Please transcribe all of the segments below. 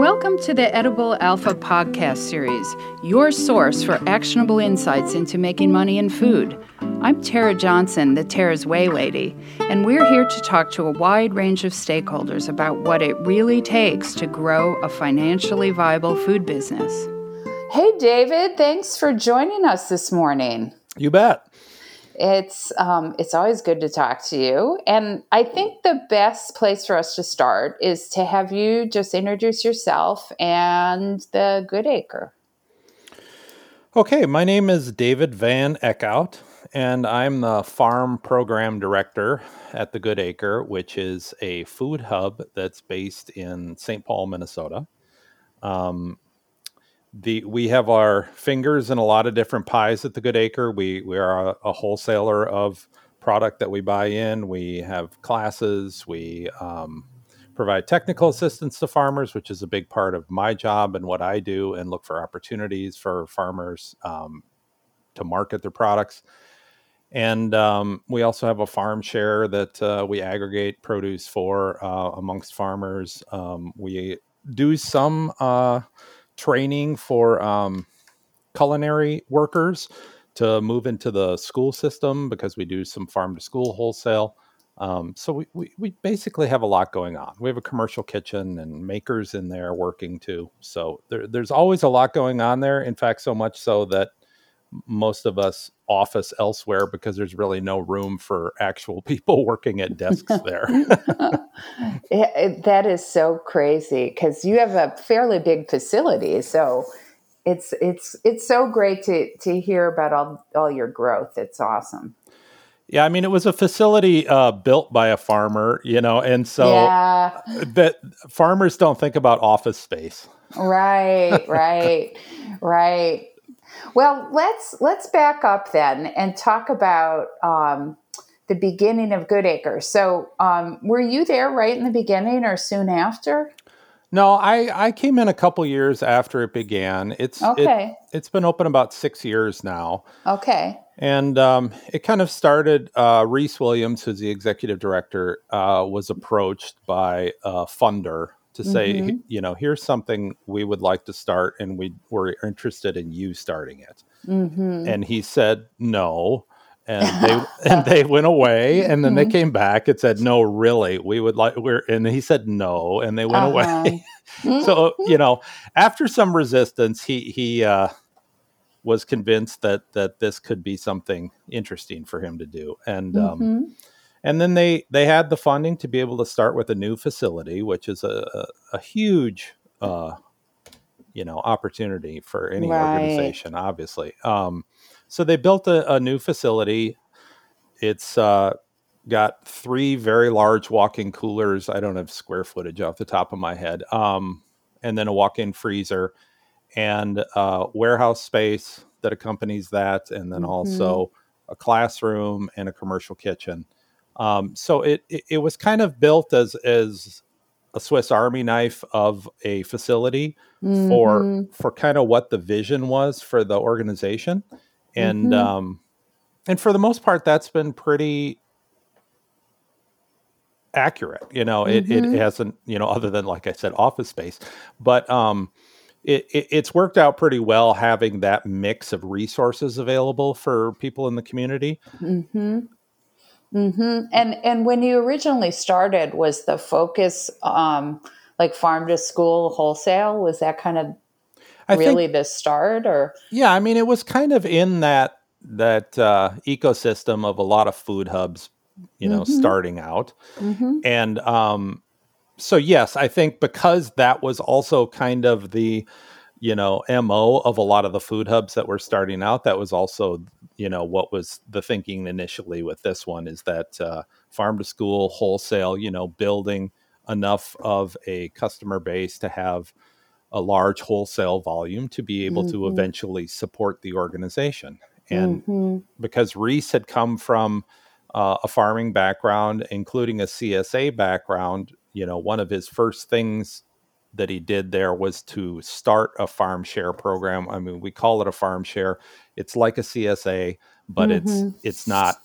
Welcome to the Edible Alpha podcast series, your source for actionable insights into making money in food. I'm Tera Johnson, the Tera's Whey Lady, and we're here to talk to a wide range of stakeholders about what it really takes to grow a financially viable food business. Hey, David, thanks for joining us this morning. You bet. It's um, it's always good to talk to you, and I think the best place for us to start is to have you just introduce yourself and the Good Acre. Okay, my name is David Van Eeckhout and I'm the Farm Program Director at the Good Acre, which is a food hub that's based in St. Paul, Minnesota. Um, the we have our fingers in a lot of different pies at the Good Acre. We we are a, a wholesaler of product that we buy in. We have classes. We um, provide technical assistance to farmers, which is a big part of my job and what I do, and look for opportunities for farmers um, to market their products. And um, we also have a farm share that uh, we aggregate produce for uh, amongst farmers. Um, we do some uh, training for um, culinary workers to move into the school system because we do some farm to school wholesale. Um, so we, we, we, basically have a lot going on. We have a commercial kitchen and makers in there working too. So there, there's always a lot going on there. In fact, so much so that most of us office elsewhere because there's really no room for actual people working at desks there. that is so crazy because you have a fairly big facility. So it's it's it's so great to to hear about all all your growth. It's awesome. Yeah, I mean, it was a facility uh, built by a farmer, you know, and so yeah. that farmers don't think about office space. Right, right, right. Well, let's let's back up then and talk about um, the beginning of Good Acre. So, um, were you there right in the beginning or soon after? No, I, I came in a couple years after it began. It's okay. It, has been open about six years now. Okay. And um, it kind of started. Uh, Rhys Williams, who's the executive director, uh, was approached by a funder to say, mm-hmm. you know, here's something we would like to start, and we were interested in you starting it. Mm-hmm. And he said no, and they and they went away, and then mm-hmm. they came back and said, no, really, we would like. We're and he said no, and they went uh-huh. away. so you know, after some resistance, he he uh, was convinced that that this could be something interesting for him to do, and. Um, mm-hmm and then they they had the funding to be able to start with a new facility, which is a a, a huge uh, you know opportunity for any right. organization, obviously. Um, so they built a, a new facility. It's uh, got three very large walk-in coolers. I don't have square footage off the top of my head. Um, and then a walk-in freezer and uh, warehouse space that accompanies that, and then mm-hmm. also a classroom and a commercial kitchen. Um, so it, it, it was kind of built as as a Swiss Army knife of a facility mm-hmm. for for kind of what the vision was for the organization, and mm-hmm. um, and for the most part, that's been pretty accurate. You know, mm-hmm. it it hasn't you know other than like I said, office space, but um, it, it, it's worked out pretty well having that mix of resources available for people in the community. Mm-hmm. Mm-hmm. And and when you originally started, was the focus um, like farm to school wholesale? Was that kind of I really think, the start, or yeah? I mean, it was kind of in that that uh, ecosystem of a lot of food hubs, you know, mm-hmm. starting out, mm-hmm. and um, so yes, I think because that was also kind of the you know mo of a lot of the food hubs that were starting out that was also you know what was the thinking initially with this one is that uh, farm to school wholesale you know building enough of a customer base to have a large wholesale volume to be able mm-hmm. to eventually support the organization and mm-hmm. because Rhys had come from uh, a farming background including a csa background you know one of his first things that he did there was to start a farm share program. I mean, we call it a farm share. It's like a CSA, but mm-hmm. it's it's not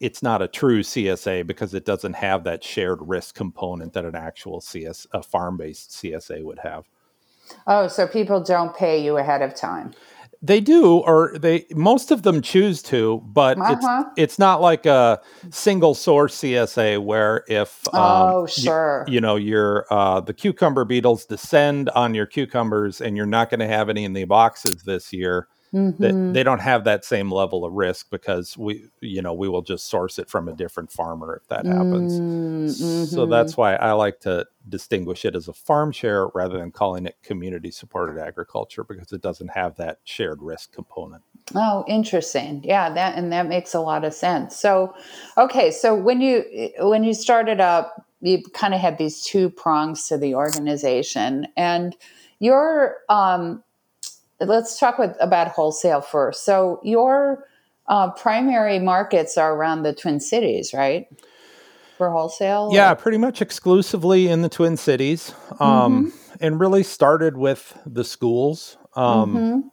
it's not a true CSA because it doesn't have that shared risk component that an actual CS a farm based CSA would have. Oh, so people don't pay you ahead of time. They do, or they most of them choose to, but uh-huh. it's it's not like a single source CSA where if um, oh sure you, you, know your uh, the cucumber beetles descend on your cucumbers and you're not going to have any in the boxes this year, Mm-hmm. They, they don't have that same level of risk because we, you know, we will just source it from a different farmer if that happens. Mm-hmm. So that's why I like to distinguish it as a farm share rather than calling it community supported agriculture because it doesn't have that shared risk component. Oh, interesting. Yeah, that and that makes a lot of sense. So, okay, so when you when you started up, you kind of had these two prongs to the organization, and your um, let's talk with, about wholesale first. So your uh, primary markets are around the Twin Cities, right? For wholesale? Yeah, or? pretty much exclusively in the Twin Cities. Um, mm-hmm. And really started with the schools. Um, mm-hmm.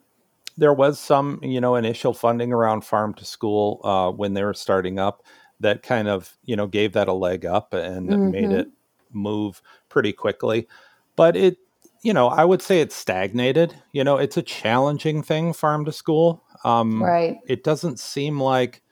There was some, you know, initial funding around farm to school uh, when they were starting up that kind of, you know, gave that a leg up and mm-hmm. made it move pretty quickly. But it you know, I would say it's stagnated. You know, it's a challenging thing, farm to school. Um, right. It doesn't seem like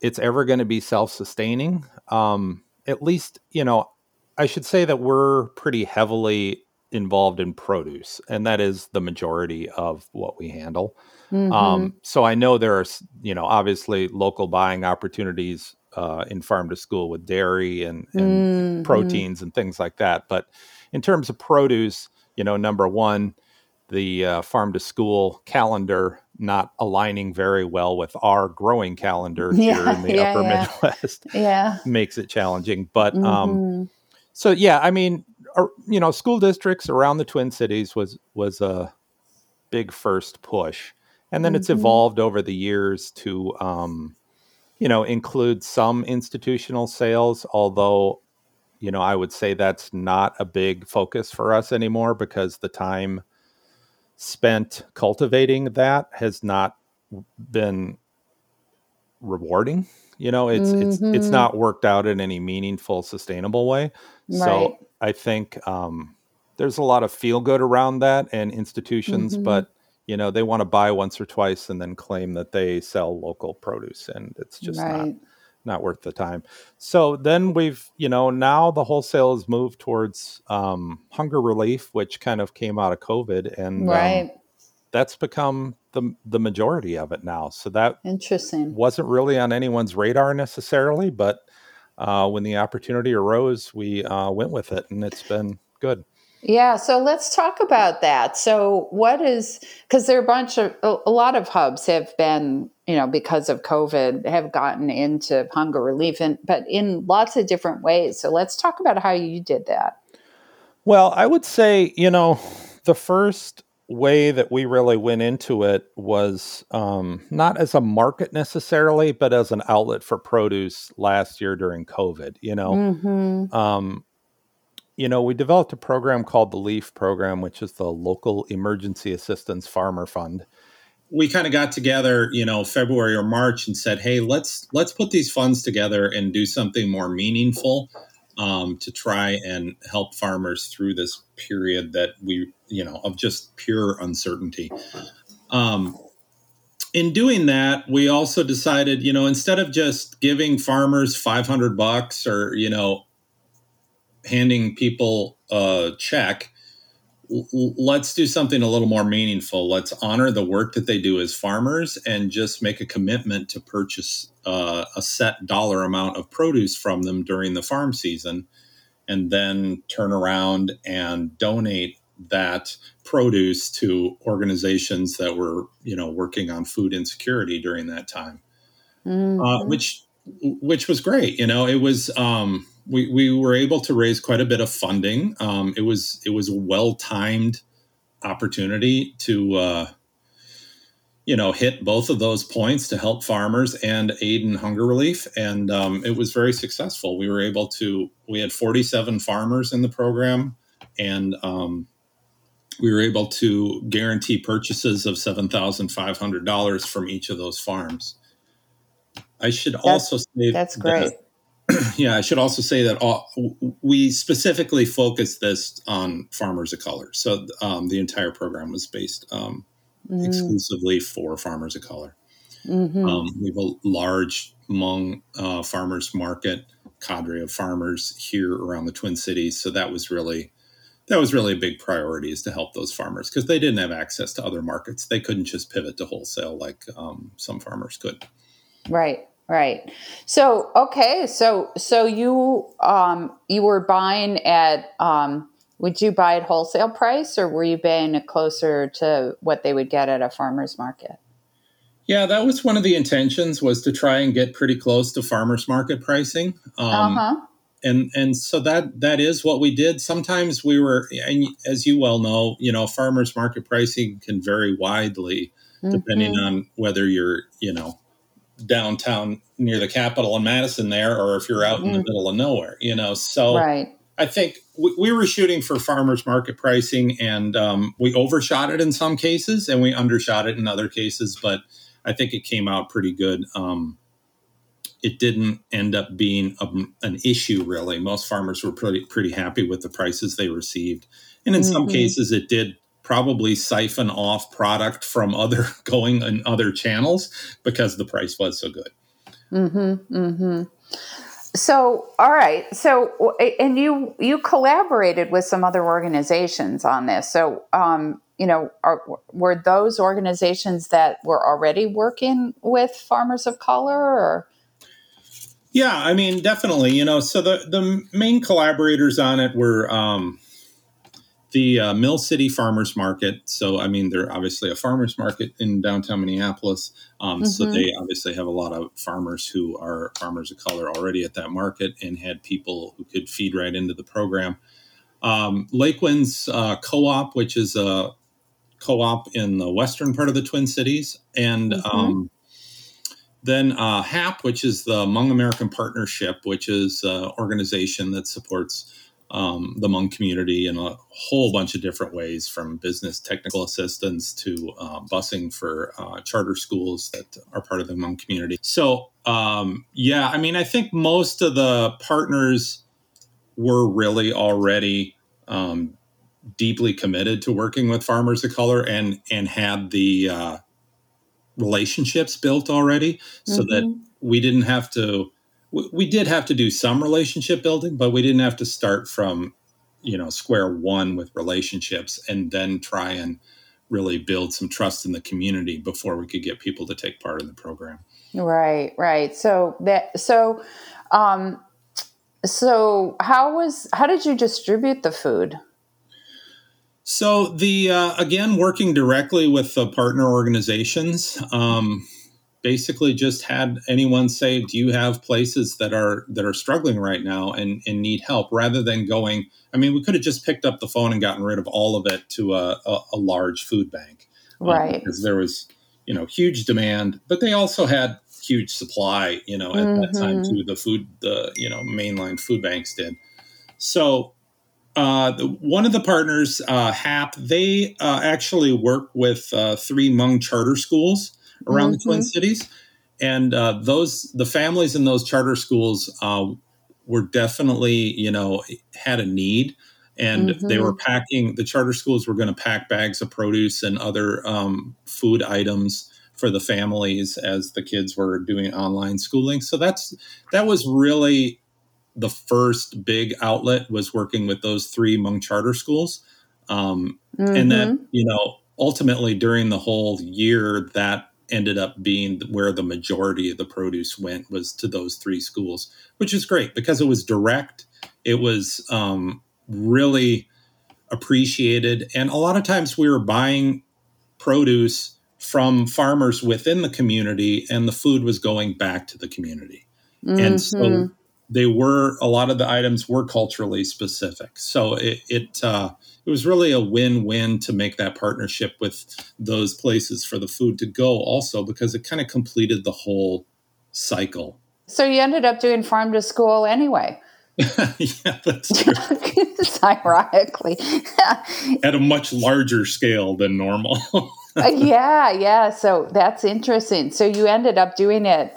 it's ever going to be self sustaining. Um, at least, you know, I should say that we're pretty heavily involved in produce, and that is the majority of what we handle. Mm-hmm. Um, so I know there are, you know, obviously local buying opportunities uh, in farm to school with dairy and, and mm-hmm. proteins and things like that. But in terms of produce, you know, number one, the uh, farm to school calendar not aligning very well with our growing calendar yeah, here in the yeah, upper yeah. Midwest yeah. makes it challenging. But um, mm-hmm. um, so yeah, I mean, you know, school districts around the Twin Cities was was a big first push, and then mm-hmm. it's evolved over the years to um, you know include some institutional sales, although you know, I would say that's not a big focus for us anymore because the time spent cultivating that has not been rewarding. You know, it's mm-hmm. it's it's mm-hmm. not worked out in any meaningful, sustainable way. Right. So I think um, there's a lot of feel good around that and institutions, mm-hmm. but you know they want to buy once or twice and then claim that they sell local produce, and it's just right. not not worth the time. So then we've, you know, now the wholesale has moved towards um, hunger relief, which kind of came out of COVID, and um, right. Um, that's become the the majority of it now. So that interesting wasn't really on anyone's radar necessarily, but uh, when the opportunity arose, we uh, went with it, and it's been good. Yeah, so let's talk about that. So, what is because there are a bunch of a lot of hubs have been, you know, because of COVID, have gotten into hunger relief, and but in lots of different ways. So, let's talk about how you did that. Well, I would say, you know, the first way that we really went into it was um, not as a market necessarily, but as an outlet for produce last year during COVID. You know, mm-hmm. um, you know, we developed a program called the LEAF program, which is the Local Emergency Assistance Farmer Fund. We kind of got together, you know, February or March and said, "Hey, let's let's put these funds together and do something more meaningful um, to try and help farmers through this period that we, you know, of just pure uncertainty." Um, in doing that, we also decided, you know, instead of just giving farmers 500 bucks or, you know, handing people a check let's do something a little more meaningful let's honor the work that they do as farmers and just make a commitment to purchase uh, a set dollar amount of produce from them during the farm season and then turn around and donate that produce to organizations that were you know working on food insecurity during that time mm-hmm. uh, which which was great you know it was um, we, we were able to raise quite a bit of funding. Um, it was it was a well timed opportunity to uh, you know hit both of those points to help farmers and aid in hunger relief, and um, it was very successful. We were able to we had 47 farmers in the program, and um, we were able to guarantee purchases of seven thousand five hundred dollars from each of those farms. I should that's, also say that's great. That, yeah, I should also say that all, we specifically focused this on farmers of color. So um, the entire program was based um, mm. exclusively for farmers of color. Mm-hmm. Um, we have a large Hmong uh, farmers market cadre of farmers here around the Twin Cities. So that was really that was really a big priority is to help those farmers because they didn't have access to other markets. They couldn't just pivot to wholesale like um, some farmers could. Right. Right. So okay. So so you um you were buying at um would you buy at wholesale price or were you buying it closer to what they would get at a farmer's market? Yeah, that was one of the intentions was to try and get pretty close to farmers market pricing. Um, uh-huh. And and so that that is what we did. Sometimes we were, and as you well know, you know, farmers market pricing can vary widely mm-hmm. depending on whether you're, you know, downtown near the Capitol in Madison there, or if you're out mm-hmm. in the mm-hmm. middle of nowhere, you know. So right. I think we, we, were shooting for farmers market pricing, and um, we overshot it in some cases, and we undershot it in other cases. But I think it came out pretty good. Um, it didn't end up being a, an issue really. Most farmers were pretty pretty happy with the prices they received, and in mm-hmm. some cases, it did probably siphon off product from other going in other channels because the price was so good. Mm-hmm. Mm-hmm. So, all right. So, and you you collaborated with some other organizations on this. So, um, you know, are, were those organizations that were already working with farmers of color, or? Yeah, I mean, definitely. You know, so the the main collaborators on it were um, the uh, Mill City Farmers Market. So, I mean, they're obviously a farmers market in downtown Minneapolis. Um, mm-hmm. So, they obviously have a lot of farmers who are farmers of color already at that market and had people who could feed right into the program. Um, Lake uh, Co op, which is a co op in the western part of the Twin Cities. And mm-hmm. um, then uh, HAP, which is the Hmong American Partnership, which is an organization that supports um, the Hmong community in a whole bunch of different ways, from business technical assistance to uh, busing for uh, charter schools that are part of the Hmong community. So, um, yeah, I mean, I think most of the partners were really already um, deeply committed to working with farmers of color and and had the uh, relationships built already, so mm-hmm. that we didn't have to we did have to do some relationship building, but we didn't have to start from, you know, square one with relationships and then try and really build some trust in the community before we could get people to take part in the program. Right, right. So that so um so how was how did you distribute the food? So the uh, again working directly with the partner organizations um, basically just had anyone say, "Do you have places that are that are struggling right now and, and need help?" Rather than going, I mean, we could have just picked up the phone and gotten rid of all of it to a, a, a large food bank, um, right? because there was you know huge demand, but they also had huge supply. You know, at mm-hmm. that time mm-hmm. too, the food the you know mainline food banks did. So uh, the, one of the partners, uh, HAP, they uh, actually work with uh, three Hmong charter schools around mm-hmm. the Twin mm-hmm. Cities, and uh, those the families in those charter schools uh, were definitely you know had a need, and mm-hmm. they were packing. The charter schools were going to pack bags of produce and other um, food items for the families as the kids were doing online schooling. So that's that was really the first big outlet was working with those three Hmong charter schools. Um, mm-hmm. And then, you know, ultimately during the whole year, that ended up being where the majority of the produce went was to those three schools, which is great because it was direct. It was um, really appreciated. And a lot of times we were buying produce from farmers within the community and the food was going back to the community. Mm-hmm. And so mm-hmm. They were, a lot of the items were culturally specific. So it, it uh, it was really a win-win to make that partnership with those places for the food to go also because it kind of completed the whole cycle. So you ended up doing farm to school anyway. Yeah that's true. Ironically. At a much larger scale than normal. Yeah yeah so that's interesting. So you ended up doing it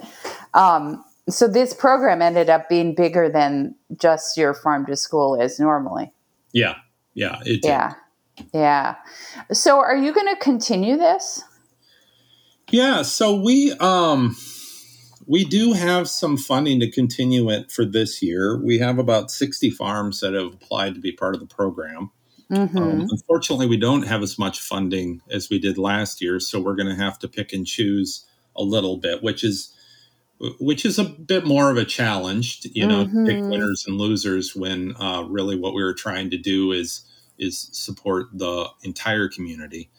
um, so this program ended up being bigger than just your farm to school is normally. Yeah, yeah, it did. yeah, yeah. So, are you going to continue this? Yeah. So we um we do have some funding to continue it for this year. We have about sixty farms that have applied to be part of the program. Mm-hmm. Um, unfortunately, we don't have as much funding as we did last year, so we're going to have to pick and choose a little bit, which is which is a bit more of a challenge, you know, mm-hmm. pick winners and losers when uh, really what we were trying to do is is support the entire community.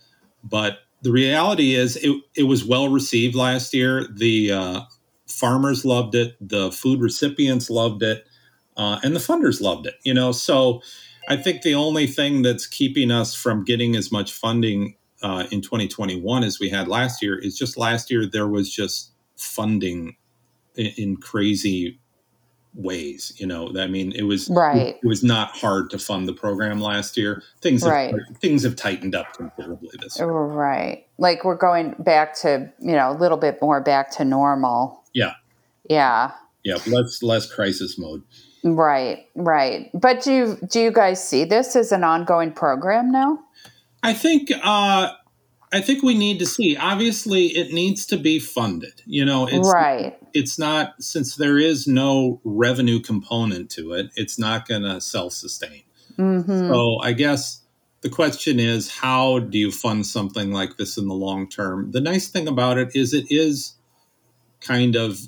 But the reality is, it, it was well received last year. The uh, farmers loved it, the food recipients loved it, uh, and the funders loved it. You know, so I think the only thing that's keeping us from getting as much funding uh, in 2021 as we had last year is just last year there was just funding in, in crazy ways you know i mean it was right. it was not hard to fund the program last year. Things have, right. things have tightened up considerably this year. Right. Like we're going back to you know a little bit more back to normal. Yeah. Yeah. Yeah less less crisis mode. Right right. But do you do you guys see this as an ongoing program now? I think uh I think we need to see. Obviously, it needs to be funded. You know, it's, right? It's not since there is no revenue component to it. It's not going to self sustain. Mm-hmm. So, I guess the question is, how do you fund something like this in the long term? The nice thing about it is, it is kind of,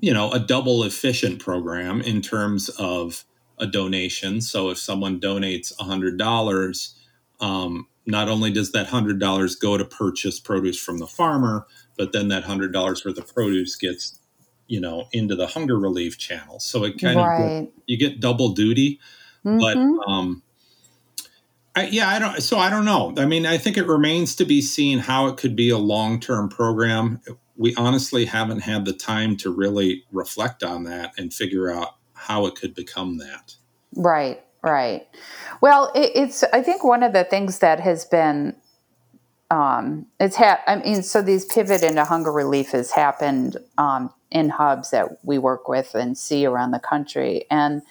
you know, a double efficient program in terms of a donation. So, if someone donates a hundred dollars. Um, not only does that hundred dollars go to purchase produce from the farmer, but then that hundred dollars worth of produce gets, you know, into the hunger relief channel. So it kind right. of you get double duty. Mm-hmm. But um, I, yeah, I don't. So I don't know. I mean, I think it remains to be seen how it could be a long term program. We honestly haven't had the time to really reflect on that and figure out how it could become that. Right. Right. Well, it, it's I think one of the things that has been um, it's had. I mean, so these pivot into hunger relief has happened um, in hubs that we work with and see around the country, and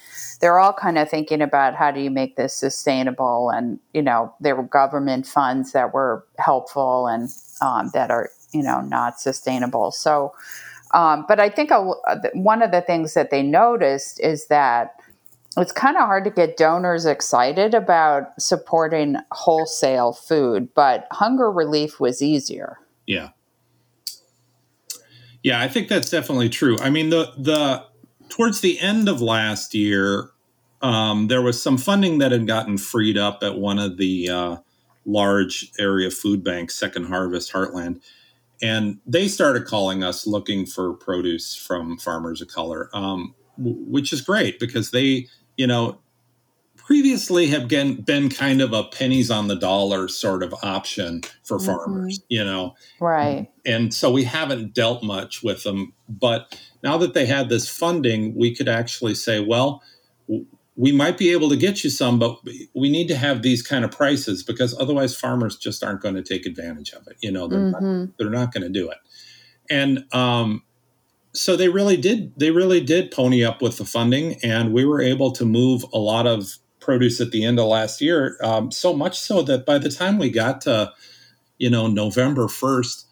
they're all kind of thinking about how do you make this sustainable, and you know there were government funds that were helpful and um, that are you know not sustainable. So, um, but I think a, one of the things that they noticed is that it's kind of hard to get donors excited about supporting wholesale food, but hunger relief was easier. Yeah. Yeah, I think that's definitely true. I mean, the the towards the end of last year, um, there was some funding that had gotten freed up at one of the uh, large area food banks, Second Harvest Heartland, and they started calling us looking for produce from farmers of color, um, w- which is great because they you know, previously have been, been kind of a pennies on the dollar sort of option for mm-hmm. farmers, you know. Right. And so we haven't dealt much with them. But now that they had this funding, we could actually say, well, we might be able to get you some, but we need to have these kind of prices because otherwise farmers just aren't going to take advantage of it. You know, they're mm-hmm. not, they're not going to do it. And um, so they really did they really did pony up with the funding and we were able to move a lot of produce at the end of last year um, so much so that by the time we got to you know november 1st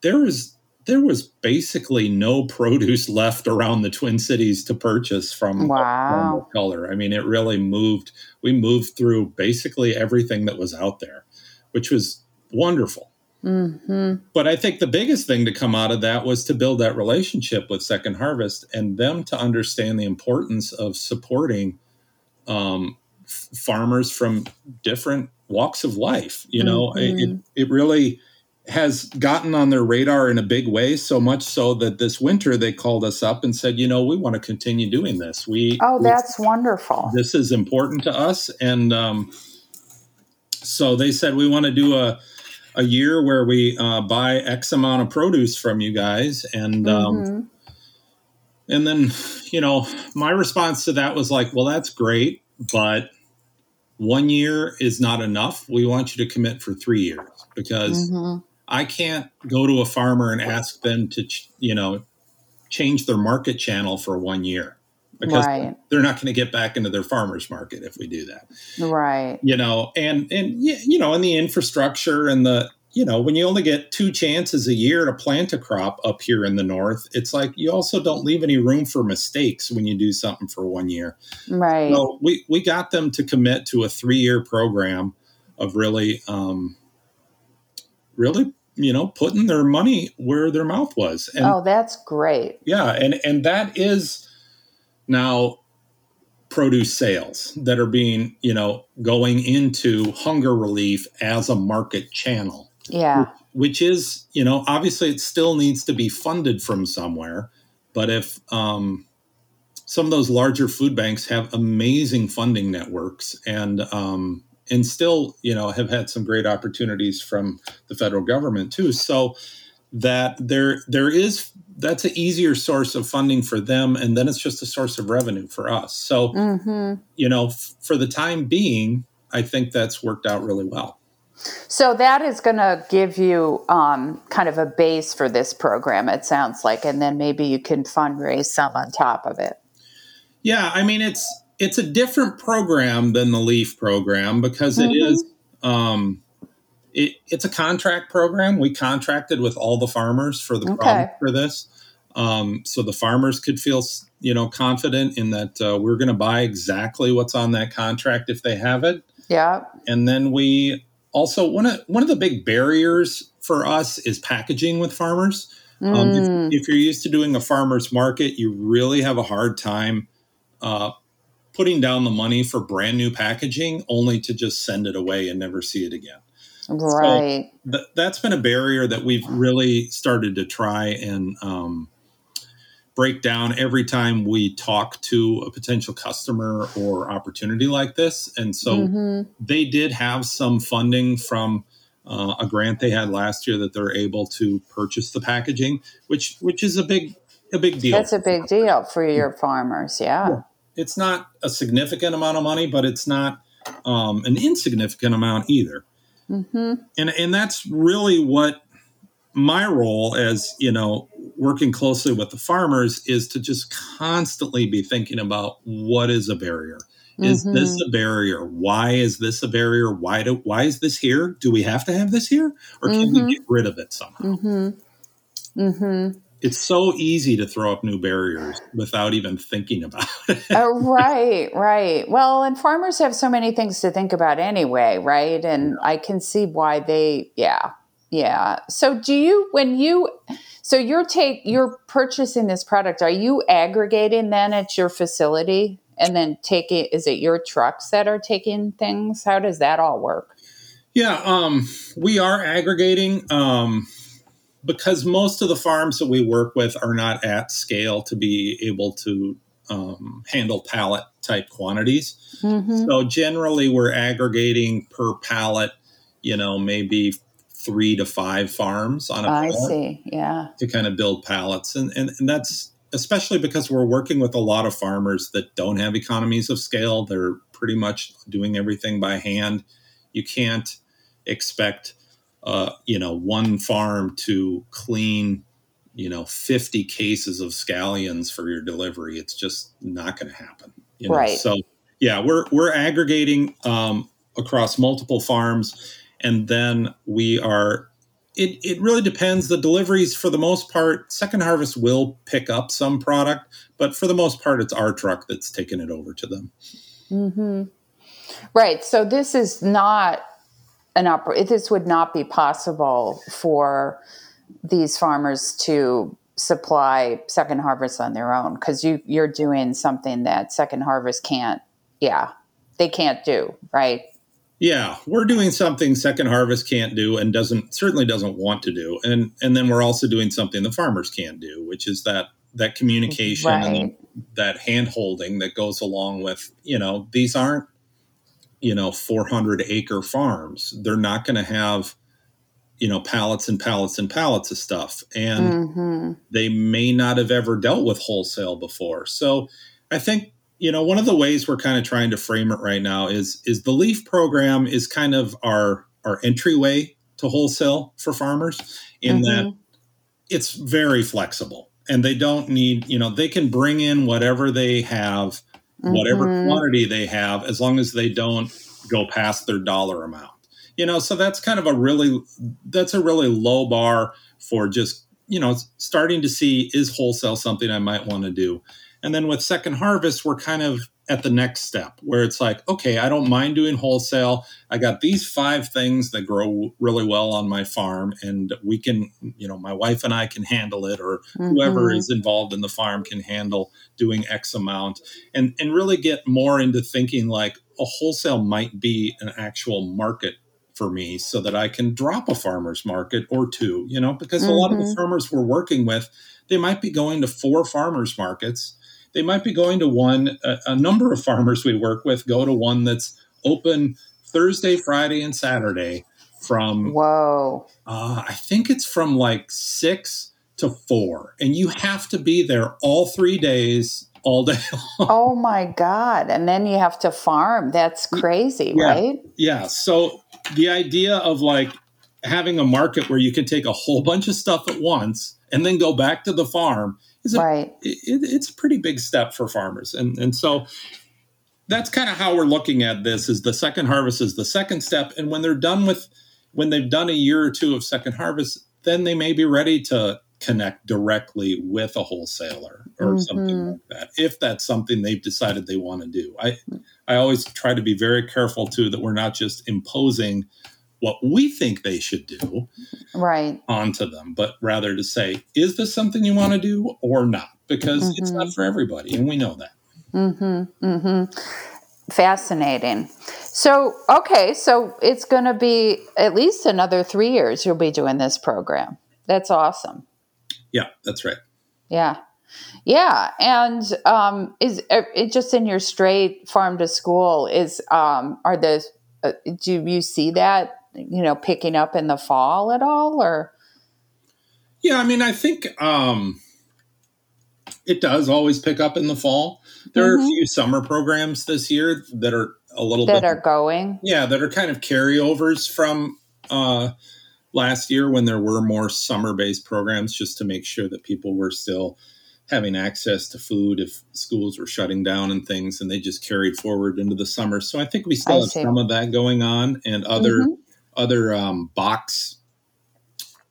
there was there was basically no produce left around the twin cities to purchase from wow. color i mean it really moved we moved through basically everything that was out there which was wonderful Mm-hmm. But I think the biggest thing to come out of that was to build that relationship with Second Harvest and them to understand the importance of supporting um, farmers from different walks of life. You know, mm-hmm. it, it really has gotten on their radar in a big way, so much so that this winter they called us up and said, you know, we want to continue doing this. We oh, that's we, wonderful. This is important to us, and um, so they said we want to do a a year where we uh, buy X amount of produce from you guys, and um, mm-hmm. and then you know my response to that was like, well, that's great, but one year is not enough. We want you to commit for three years because mm-hmm. I can't go to a farmer and ask them to you know change their market channel for one year because right. they're not going to get back into their farmers market if we do that right you know and and you know and the infrastructure and the you know when you only get two chances a year to plant a crop up here in the north it's like you also don't leave any room for mistakes when you do something for one year. Right. So we we got them to commit to a three year program of really um really you know putting their money where their mouth was. And, oh that's great. Yeah and and that is now produce sales that are being you know going into hunger relief as a market channel yeah which is you know obviously it still needs to be funded from somewhere but if um some of those larger food banks have amazing funding networks and um and still, you know, have had some great opportunities from the federal government too. So that there there is that's an easier source of funding for them, and then it's just a source of revenue for us. So, mm-hmm. you know, f- for the time being, I think that's worked out really well. So that is going to give you um, kind of a base for this program. It sounds like, and then maybe you can fundraise some on top of it. Yeah, I mean, it's it's a different program than the Leaf program because mm-hmm. it is um, it, it's a contract program. We contracted with all the farmers for the okay. for this, um, so the farmers could feel you know confident in that uh, we're going to buy exactly what's on that contract if they have it. Yeah, and then we also one of one of the big barriers for us is packaging with farmers. Mm. Um, if, mm. if, you're used to doing a farmer's market, you really have a hard time uh, putting down the money for brand new packaging only to just send it away and never see it again. Right. So th- that's been a barrier that we've really started to try and um, break down every time we talk to a potential customer or opportunity like this. And so mm-hmm. they did have some funding from uh, a grant they had last year that they're able to purchase the packaging, which which is a big a big deal. That's a big deal for your farmers. yeah. yeah it's not a significant amount of money, but it's not um, an insignificant amount either. Mm-hmm. And and that's really what my role as you know working closely with the farmers is to just constantly be thinking about what is a barrier. Is mm-hmm. this a barrier? Why is this a barrier? Why do why is this here? Do we have to have this here, or can mm-hmm. we get rid of it somehow? Mm-hmm. Mm-hmm it's so easy to throw up new barriers without even thinking about it. uh, right, right. Well, and farmers have so many things to think about anyway, right? And I can see why they, yeah, yeah. So, do you when you so you're take you're purchasing this product? Are you aggregating then at your facility and then taking? Is it your trucks that are taking things? How does that all work? Yeah, um, we are aggregating. Um, because most of the farms that we work with are not at scale to be able to um, handle pallet type quantities. Mm-hmm. So generally, we're aggregating per pallet, you know, maybe three to five farms on a I see, yeah. To kind of build pallets. And, and, and that's especially because we're working with a lot of farmers that don't have economies of scale. They're pretty much doing everything by hand. You can't expect uh, you know, one farm to clean, you know, 50 cases of scallions for your delivery. It's just not going to happen. You know? Right. So, yeah, we're, we're aggregating um, across multiple farms. And then we are, it, it really depends. The deliveries, for the most part, Second Harvest will pick up some product, but for the most part, it's our truck that's taking it over to them. Mm-hmm. Right. So this is not an oper- this would not be possible for these farmers to supply second harvest on their own because you you're doing something that second harvest can't yeah they can't do right yeah we're doing something second harvest can't do and doesn't certainly doesn't want to do and and then we're also doing something the farmers can't do which is that that communication right. and that hand holding that goes along with you know these aren't you know 400 acre farms they're not going to have you know pallets and pallets and pallets of stuff and mm-hmm. they may not have ever dealt with wholesale before so i think you know one of the ways we're kind of trying to frame it right now is is the leaf program is kind of our our entryway to wholesale for farmers in mm-hmm. that it's very flexible and they don't need you know they can bring in whatever they have whatever Mhm. quantity they have as long as they don't go past their dollar amount you know so that's kind of a really that's a really low bar for just you know starting to see is wholesale something i might want to do and then with second harvest we're kind of at the next step where it's like okay i don't mind doing wholesale i got these five things that grow really well on my farm and we can you know my wife and i can handle it or whoever Mhm. is involved in the farm can handle doing x amount and and really get more into thinking like a wholesale might be an actual market for me so that I can drop a farmer's market or two, you know, because a lot of the Mhm. farmers we're working with, they might be going to four farmers markets. They might be going to one, a, a number of farmers we work with go to one that's open Thursday, Friday, and Saturday from, Whoa. uh, I think it's from like six to four. And you have to be there all three days, all day long. Oh my God. And then you have to farm. That's crazy, Yeah. right? Yeah. So the idea of like having a market where you can take a whole bunch of stuff at once and then go back to the farm is a, Right. it, it's a pretty big step for farmers. And and so that's kind of how we're looking at this is the second harvest is the second step and when they're done with when they've done a year or two of second harvest then they may be ready to connect directly with a wholesaler or something Mhm. like that if that's something they've decided they want to do i i always try to be very careful too that we're not just imposing what we think they should do Right. onto them but rather to say is this something you want to do or not because it's not for everybody and we know that Mm-hmm. Mm-hmm. Fascinating. So, okay, so it's going to be at least another three years you'll be doing this program. That's awesome. yeah that's right Yeah. Yeah. And um, is uh, it just in your straight farm to school is, um, are the, uh, do you see that, you know, picking up in the fall at all or? Yeah, I mean, I think um, it does always pick up in the fall. There are a Mhm. few summer programs this year that are a little That bit, are going? yeah, that are kind of carryovers from uh, last year when there were more summer-based programs, just to make sure that people were still having access to food if schools were shutting down and things, and they just carried forward into the summer. So I think we still I have see. some of that going on, and other Mhm. Other um, box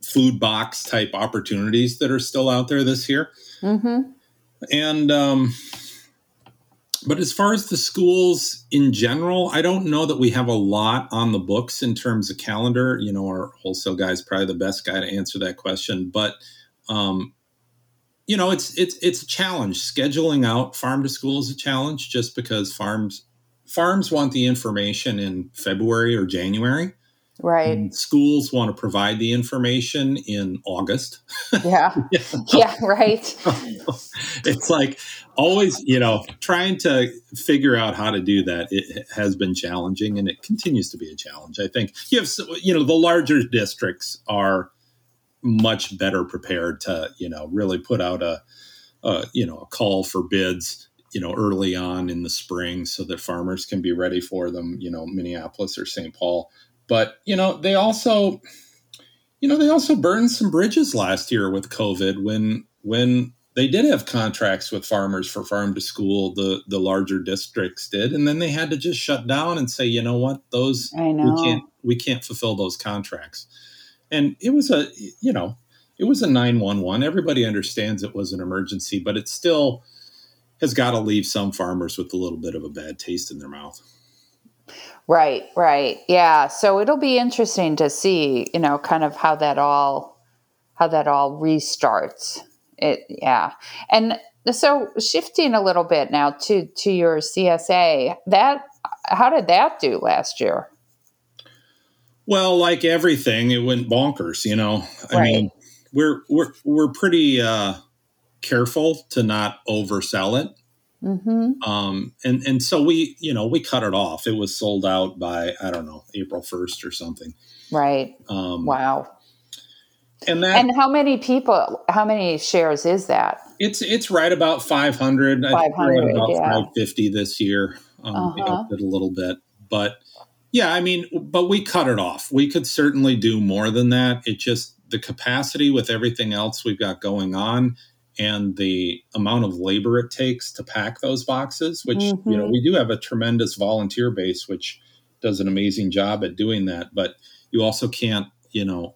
food box type opportunities that are still out there this year. Mm-hmm. And um, but as far as the schools in general, I don't know that we have a lot on the books in terms of calendar. You know, our wholesale guy is probably the best guy to answer that question. But um, you know, it's it's it's a challenge. Scheduling out farm to school is a challenge, just because farms farms want the information in February or January. Right. And schools want to provide the information in August. Yeah. yeah. Right. it's like always, you know, trying to figure out how to do that. It has been challenging, and it continues to be a challenge. I think you have, you know, the larger districts are much better prepared to, you know, really put out a, a you know, a call for bids, you know, early on in the spring, so that farmers can be ready for them. You know, Minneapolis or St. Paul, but you know, they also you know they also burned some bridges last year with covid when when they did have contracts with farmers for farm to school the the larger districts did and then they had to just shut down and say you know what? Those know. we can't we can't fulfill those contracts. And it was a you know it was a 911 everybody understands it was an emergency but it still has got to leave some farmers with a little bit of a bad taste in their mouth Right, right. Yeah. So it'll be interesting to see, you know, kind of how that all how that all restarts. It yeah. And so shifting a little bit now to to your CSA, that how did that do last year? Well, like everything, it went bonkers. You know, I Right. mean, we're we're we're pretty uh, careful to not oversell it, Mhm. um, and and so we, you know, we cut it off. It was sold out by I don't know April first or something. Right. Um, Wow. And that And how many people how many shares is that? it's it's right about five hundred. We're 500, about yeah. five fifty this year. Um, Uh-huh. a little bit, but yeah, I mean, but we cut it off. We could certainly do more than that. It just the capacity with everything else we've got going on and the amount of labor it takes to pack those boxes which mm-hmm. you know mm-hmm. we do have a tremendous volunteer base which does an amazing job at doing that but you also can't you know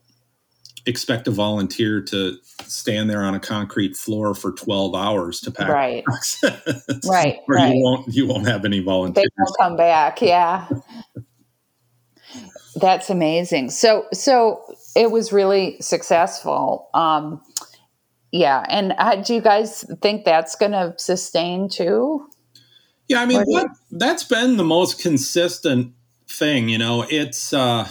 expect a volunteer to stand there on a concrete floor for 12 hours to pack right right or right. you won't you won't have any volunteers they won't come back yeah that's amazing so so it was really successful um yeah and uh, do you guys think that's going to sustain too yeah i mean that, that's been the most consistent thing you know it's uh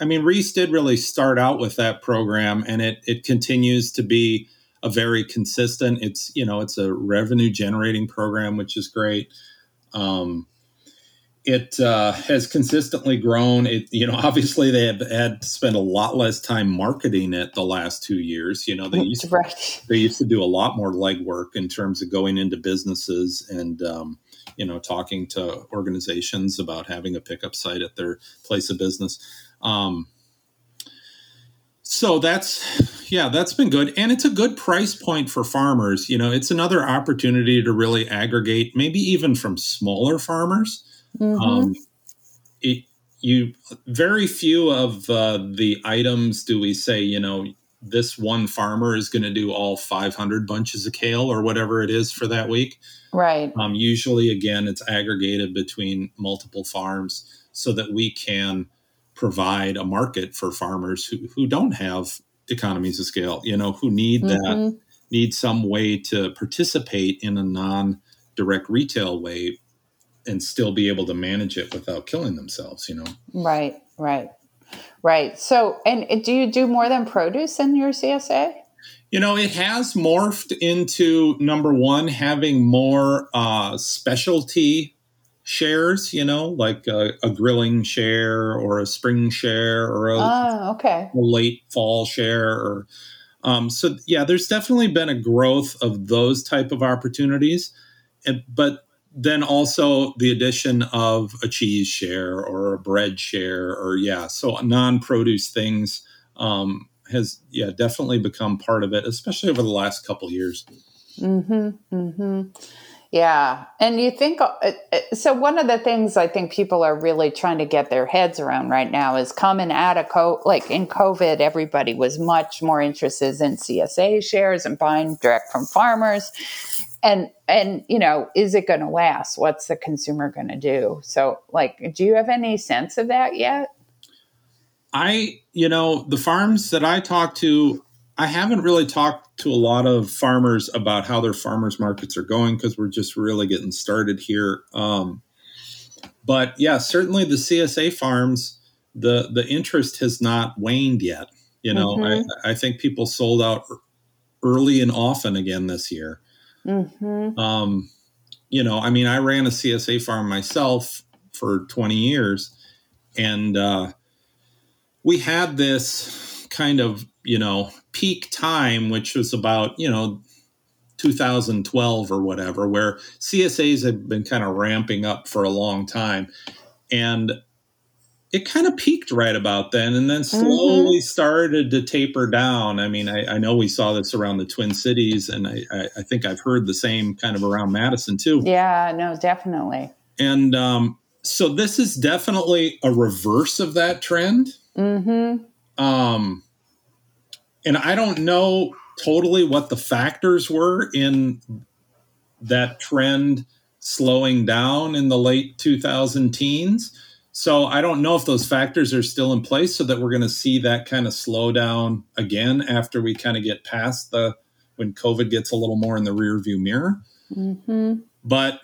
I mean, Rhys did really start out with that program, and it it continues to be a very consistent. It's you know it's a revenue generating program, which is great. Um, it uh, has consistently grown. It you know obviously they have had to spend a lot less time marketing it the last two years. You know they used right. they used to do a lot more legwork in terms of going into businesses and um, you know talking to organizations about having a pickup site at their place of business. Um, so that's yeah that's been good and it's a good price point for farmers you know it's another opportunity to really aggregate maybe even from smaller farmers mm-hmm. um, it, you very few of uh, the items do we say you know this one farmer is going to do all 500 bunches of kale or whatever it is for that week right um, usually again it's aggregated between multiple farms so that we can provide a market for farmers who, who don't have economies of scale, you know, who need mm-hmm. that, need some way to participate in a non direct retail way and still be able to manage it without killing themselves, you know? Right, right, right. So, and do you do more than produce in your CSA? You know, it has morphed into number one, having more uh, specialty shares, you know, like a, a, grilling share or a spring share or a, oh, okay. a late fall share or um, so yeah, there's definitely been a growth of those type of opportunities. And, but then also the addition of a cheese share or a bread share or yeah, so non-produce things um, has yeah definitely become part of it, especially over the last couple years. Mm-hmm. Mm-hmm. Yeah. And you think, uh, uh, so one of the things I think people are really trying to get their heads around right now is coming out of COVID, like in COVID, everybody was much more interested in CSA shares and buying direct from farmers. And, and, you know, is it going to last? What's the consumer going to do? So, like, do you have any sense of that yet? I, you know, the farms that I talk to, I haven't really talked to a lot of farmers about how their farmers markets are going because we're just really getting started here. Um, but yeah, certainly the CSA farms, the the interest has not waned yet. You know, mm-hmm. I, I, think people sold out early and often again this year. Mm-hmm. Um, you know, I mean, I ran a CSA farm myself for 20 years, and uh, we had this kind of you know peak time, which was about, you know, 2012 or whatever, where CSAs had been kind of ramping up for a long time. And it kind of peaked right about then and then mm-hmm. slowly mm-hmm. started to taper down. I mean, I, I, know we saw this around the Twin Cities, and I, I, I, think I've heard the same kind of around Madison too. Yeah, no, definitely. And um, so this is definitely a reverse of that trend. Mm-hmm. Um, and I don't know totally what the factors were in that trend slowing down in the late 2000 teens. So I don't know if those factors are still in place so that we're going to see that kind of slow down again after we kind of get past the when COVID gets a little more in the rear view mirror. Mm-hmm. But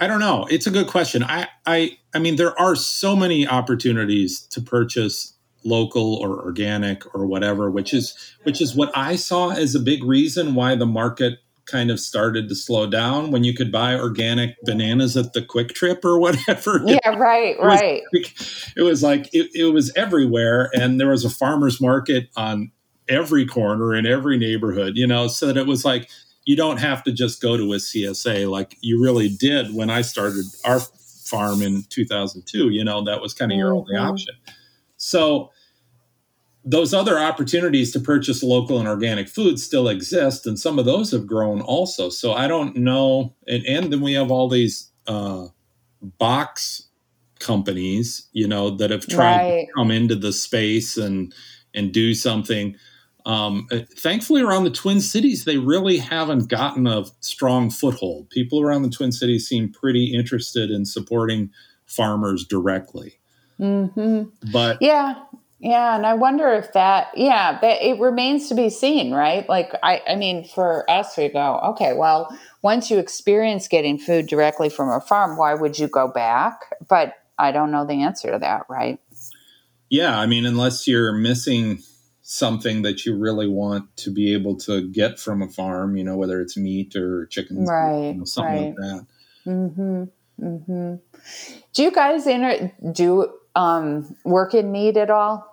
I don't know. It's a good question. I, I, I mean, there are so many opportunities to purchase local or organic or whatever which is which is what i saw as a big reason why the market kind of started to slow down when you could buy organic bananas at the Kwik Trip or whatever. Yeah right it right. was, it was like it, it was everywhere and there was a farmers market on every corner in every neighborhood you know so that it was like you don't have to just go to a csa like you really did when i started our farm in 2002 you know that was kind of your only mm-hmm. option. So those other opportunities to purchase local and organic food still exist, and some of those have grown also. So I don't know. And, and then we have all these uh, box companies, you know, that have tried right. to come into the space and and do something. Um, uh, thankfully, around the Twin Cities, they really haven't gotten a strong foothold. People around the Twin Cities seem pretty interested in supporting farmers directly. Mm-hmm. But yeah, yeah, and I wonder if that, yeah, but it remains to be seen, right? Like, I, I mean, for us, we go, okay, well, once you experience getting food directly from a farm, why would you go back? But I don't know the answer to that, right? Yeah, I mean, unless you're missing something that you really want to be able to get from a farm, you know, whether it's meat or chicken, right? You know, something right. like that. Mm-hmm. Mm-hmm. Do you guys inter- do um, work in meat at all?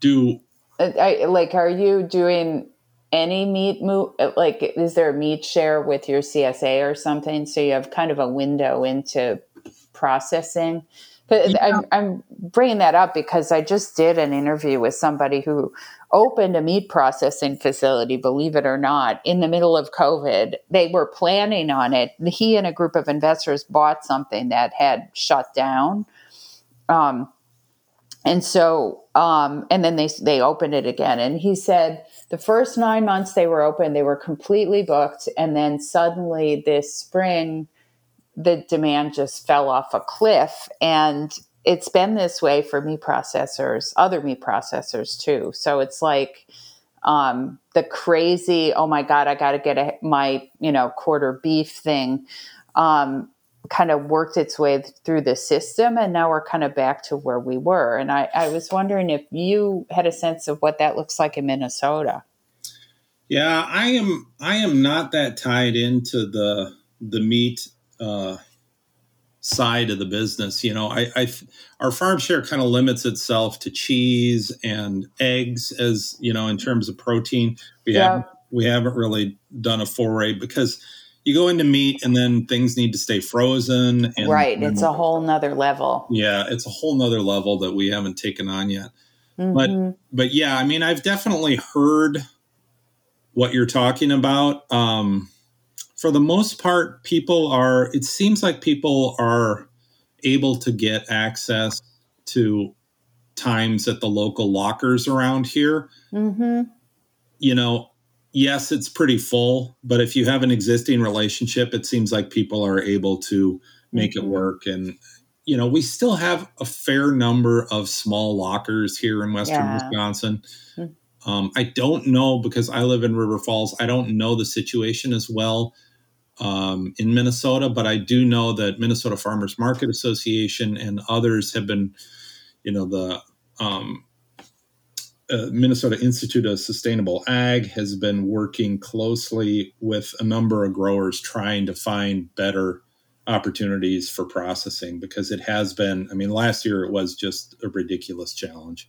Do uh, I, like are you doing any meat move uh, like is there a meat share with your csa or something? So you have kind of a window into processing. Yeah. I'm, I'm bringing that up because i just did an interview with somebody who opened a meat processing facility believe it or not in the middle of covid. They were planning on it. He and a group of investors bought something that had shut down. Um, and so um, and then they they opened it again. And he said the first nine months they were open they were completely booked. And then suddenly this spring the demand just fell off a cliff. And it's been this way for meat processors other meat processors too. So it's like um, the crazy oh my god i got to get a, my you know quarter beef thing. Um, kind of worked its way through the system and now we're kind of back to where we were. And I, I, was wondering if you had a sense of what that looks like in minnesota. Yeah i am i am not that tied into the the meat uh, side of the business. You know I, I our farm share kind of limits itself to cheese and eggs as you know in terms of protein. We yeah. haven't we haven't really done a foray because you go into meat and then things need to stay frozen. And, right. it's a whole nother level. Yeah. It's a whole nother level that we haven't taken on yet. Mm-hmm. But, but yeah, I mean, I've definitely heard what you're talking about. Um, for the most part, people are, it seems like people are able to get access to times at the local lockers around here. Mm-hmm. You know, yes, it's pretty full, but if you have an existing relationship, it seems like people are able to make mm-hmm. it work. And, you know, we still have a fair number of small lockers here in Western yeah. Wisconsin. Mm-hmm. Um, I don't know because I live in River Falls. I don't know the situation as well um, in Minnesota, but I do know that Minnesota Farmers Market Association and others have been, you know, the um, uh, Minnesota Institute of Sustainable Ag has been working closely with a number of growers trying to find better opportunities for processing because it has been, I mean, last year it was just a ridiculous challenge.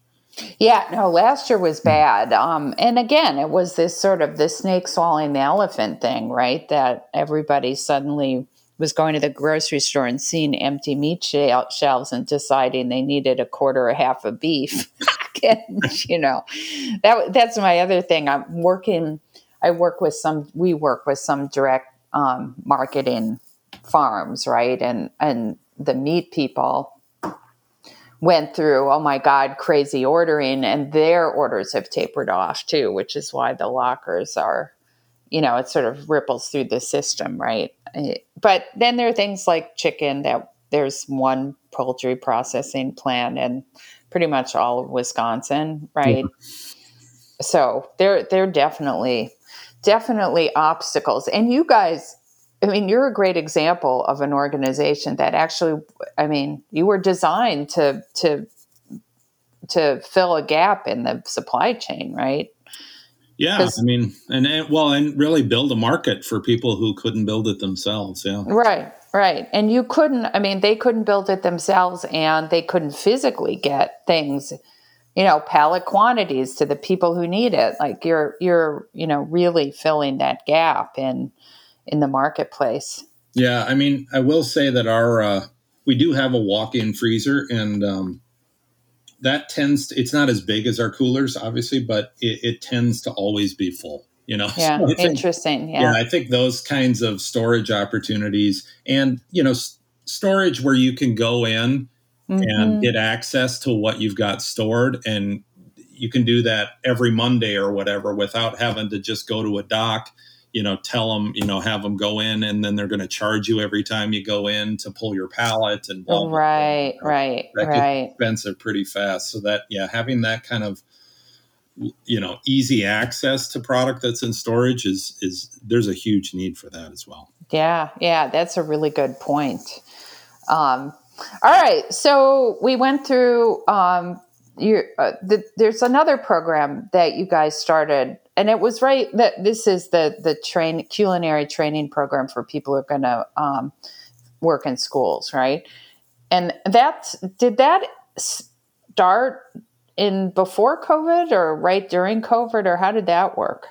Yeah, no, last year was bad. Um, and again, it was this sort of the snake swallowing the elephant thing, right? That everybody suddenly was going to the grocery store and seeing empty meat shelves and deciding they needed a quarter or half of beef. you know, that that's my other thing. I'm working. I work with some. We work with some direct um, marketing farms, right? And and the meat people went through. Oh my God, crazy ordering, and their orders have tapered off too, which is why the lockers are. You know, it sort of ripples through the system, right? But then there are things like chicken that there's one poultry processing plant and pretty much all of Wisconsin, right? So there there definitely definitely obstacles. And you guys I mean, you're a great example of an organization that actually I mean, you were designed to to to fill a gap in the supply chain, right? Yeah, I mean, and, and well, and really build a market for people who couldn't build it themselves. Yeah, right. Right. And you couldn't, I mean, they couldn't build it themselves and they couldn't physically get things, you know, pallet quantities to the people who need it. Like you're, you're, you know, really filling that gap in, in the marketplace. Yeah. I mean, I will say that our, uh, we do have a walk in freezer and, um, that tends to, it's not as big as our coolers obviously but it, it tends to always be full you know yeah so think, interesting yeah. yeah i think those kinds of storage opportunities and you know s- storage where you can go in mm-hmm. and get access to what you've got stored and you can do that every monday or whatever without having to just go to a dock you know tell them you know have them go in and then they're going to charge you every time you go in to pull your pallet and blah, right blah, blah. right that right. expensive pretty fast. So that yeah having that kind of you know easy access to product that's in storage is is there's a huge need for that as well. Yeah yeah that's a really good point. Um, all right so we went through um, you, uh, the, there's another program that you guys started and it was right that this is the the train culinary training program for people who are going to um, work in schools right and that did that start in before COVID or right during COVID, or how did that work?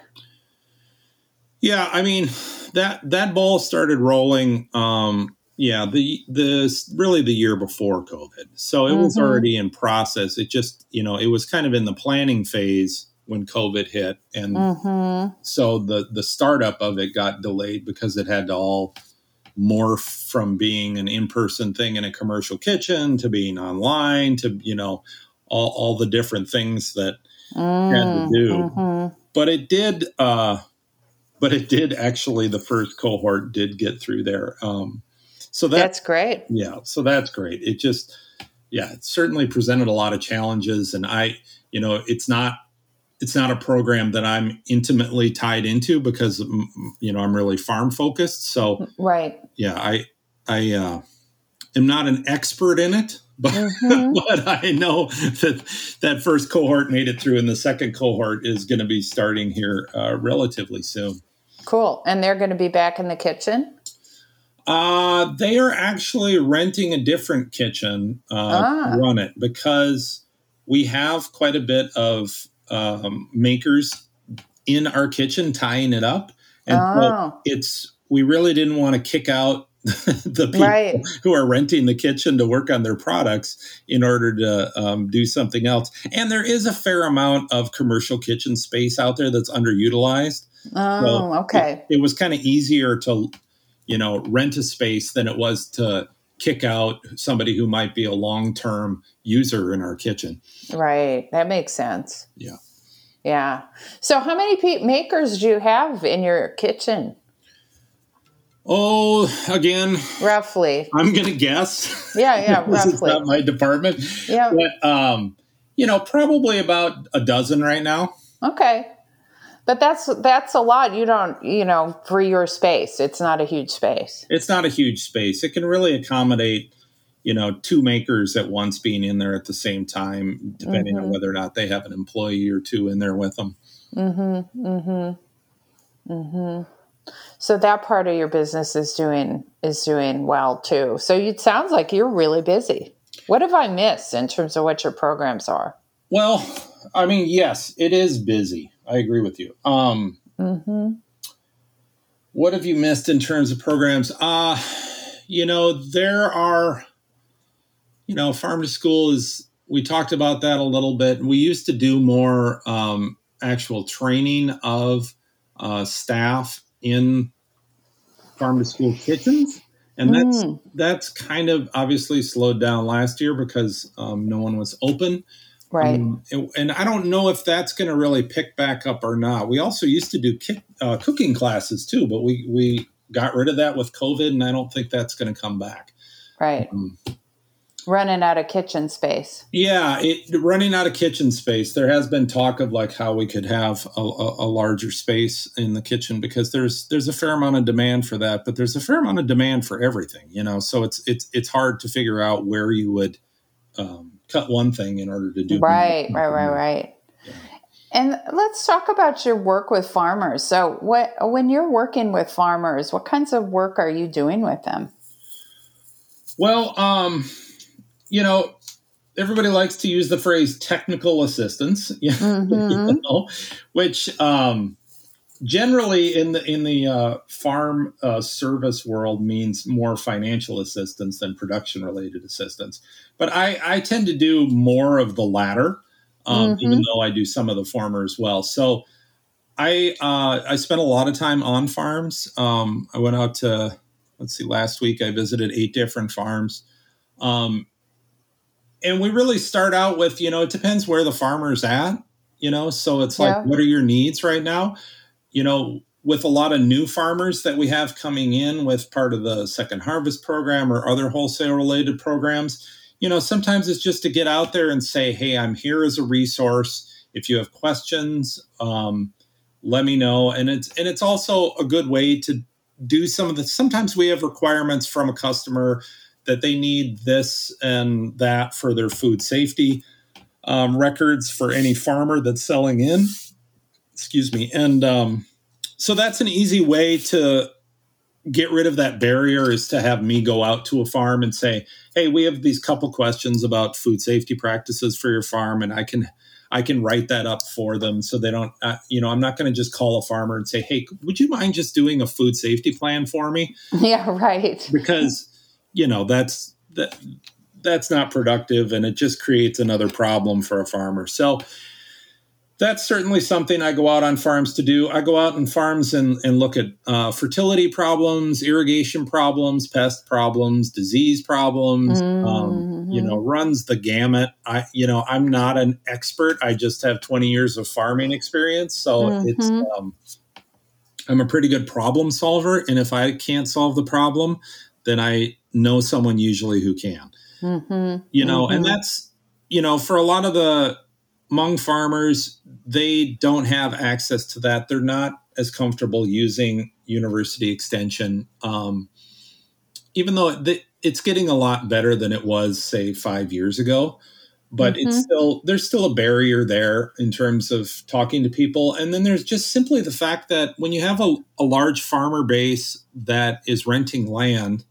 Yeah, I mean that that ball started rolling. Um, yeah, the the really the year before COVID, so it mm-hmm. was already in process. It just you know it was kind of in the planning phase when COVID hit, and mm-hmm. so the the startup of it got delayed because it had to all morph from being an in person thing in a commercial kitchen to being online to you know all, all the different things that mm, had to do. Mm-hmm. But it did, uh, but it did actually. The first cohort did get through there. Um, so that, that's great. Yeah, so that's great. It just, yeah, it certainly presented a lot of challenges, and I, you know, it's not it's not a program that I'm intimately tied into because you know I'm really farm focused. So right, yeah, I I uh, am not an expert in it, but, mm-hmm. but I know that that first cohort made it through, and the second cohort is going to be starting here uh, relatively soon. Cool. And they're going to be back in the kitchen? Uh, they are actually renting a different kitchen uh, ah. to run it because we have quite a bit of um, makers in our kitchen tying it up. And oh. so it's, we really didn't want to kick out the people right. who are renting the kitchen to work on their products in order to um, do something else. And there is a fair amount of commercial kitchen space out there that's underutilized. Oh, so okay. It, it was kind of easier to, you know, rent a space than it was to kick out somebody who might be a long term user in our kitchen. Right. That makes sense. Yeah. Yeah. So, how many pe- makers do you have in your kitchen? Oh, again, roughly. I'm going to guess. Yeah, yeah, roughly. it's not my department. Yeah, but um, you know, probably about a dozen right now. Okay, but that's that's a lot. You don't, you know, for your space, it's not a huge space. It's not a huge space. It can really accommodate, you know, two makers at once being in there at the same time, depending mm-hmm. on whether or not they have an employee or two in there with them. Mm-hmm. Mm-hmm. Mm-hmm. So that part of your business is doing is doing well too. So it sounds like you're really busy. What have I missed in terms of what your programs are? Well, I mean, yes, it is busy. I agree with you. Um, mm-hmm. What have you missed in terms of programs? Uh, you know, there are, you know, farm to school is, we talked about that a little bit. We used to do more um, actual training of uh, staff in farm to school kitchens and that's mm. that's kind of obviously slowed down last year because um, no one was open right um, and, and, i don't know if that's going to really pick back up or not we also used to do ki- uh, cooking classes too but we we got rid of that with covid and i don't think that's going to come back right um, running out of kitchen space. Yeah, it, running out of kitchen space. There has been talk of like how we could have a, a, a, larger space in the kitchen because there's there's a fair amount of demand for that, but there's a fair amount of demand for everything, you know. So it's it's it's hard to figure out where you would um, cut one thing in order to do right, right, right, right. And let's talk about your work with farmers. So, what when you're working with farmers, what kinds of work are you doing with them? Well, um, you know, everybody likes to use the phrase technical assistance, mm-hmm. you know, which, um, generally in the in the uh, farm uh, service world means more financial assistance than production related assistance. But I, I tend to do more of the latter um, mm-hmm. even though i do some of the former as well. So i uh, i spent a lot of time on farms. Um, i went out to let's see last week i visited eight different farms. Um, and we really start out with you know it depends where the farmer's at you know? So it's like yeah. what are your needs right now you know, with a lot of new farmers that we have coming in with part of the second harvest program or other wholesale related programs, you know, sometimes it's just to get out there and say, hey, I'm here as a resource. If you have questions, um, let me know. And it's and it's also a good way to do some of the sometimes we have requirements from a customer that they need this and that for their food safety um, records for any farmer that's selling in excuse me. And um, so that's an easy way to get rid of that barrier is to have me go out to a farm and say hey we have these couple questions about food safety practices for your farm and i can i can write that up for them so they don't uh, you know i'm not going to just call a farmer and say hey would you mind just doing a food safety plan for me yeah right. Because you know that's that that's not productive and it just creates another problem for a farmer. So that's certainly something I go out on farms to do. I go out on farms and, and look at uh, fertility problems, irrigation problems, pest problems, disease problems. Mm-hmm. Um, you know, runs the gamut. I, you know, I'm not an expert. I just have 20 years of farming experience, so mm-hmm. it's. Um, I'm a pretty good problem solver, and if I can't solve the problem, then I know someone usually who can. Mm-hmm. You know, and mm-hmm. that's you know for a lot of the Hmong farmers, they don't have access to that. They're not as comfortable using university extension, um, even though it's getting a lot better than it was, say, five years ago. But mm-hmm. it's still there's still a barrier there in terms of talking to people, and then there's just simply the fact that when you have a, a large farmer base that is renting land,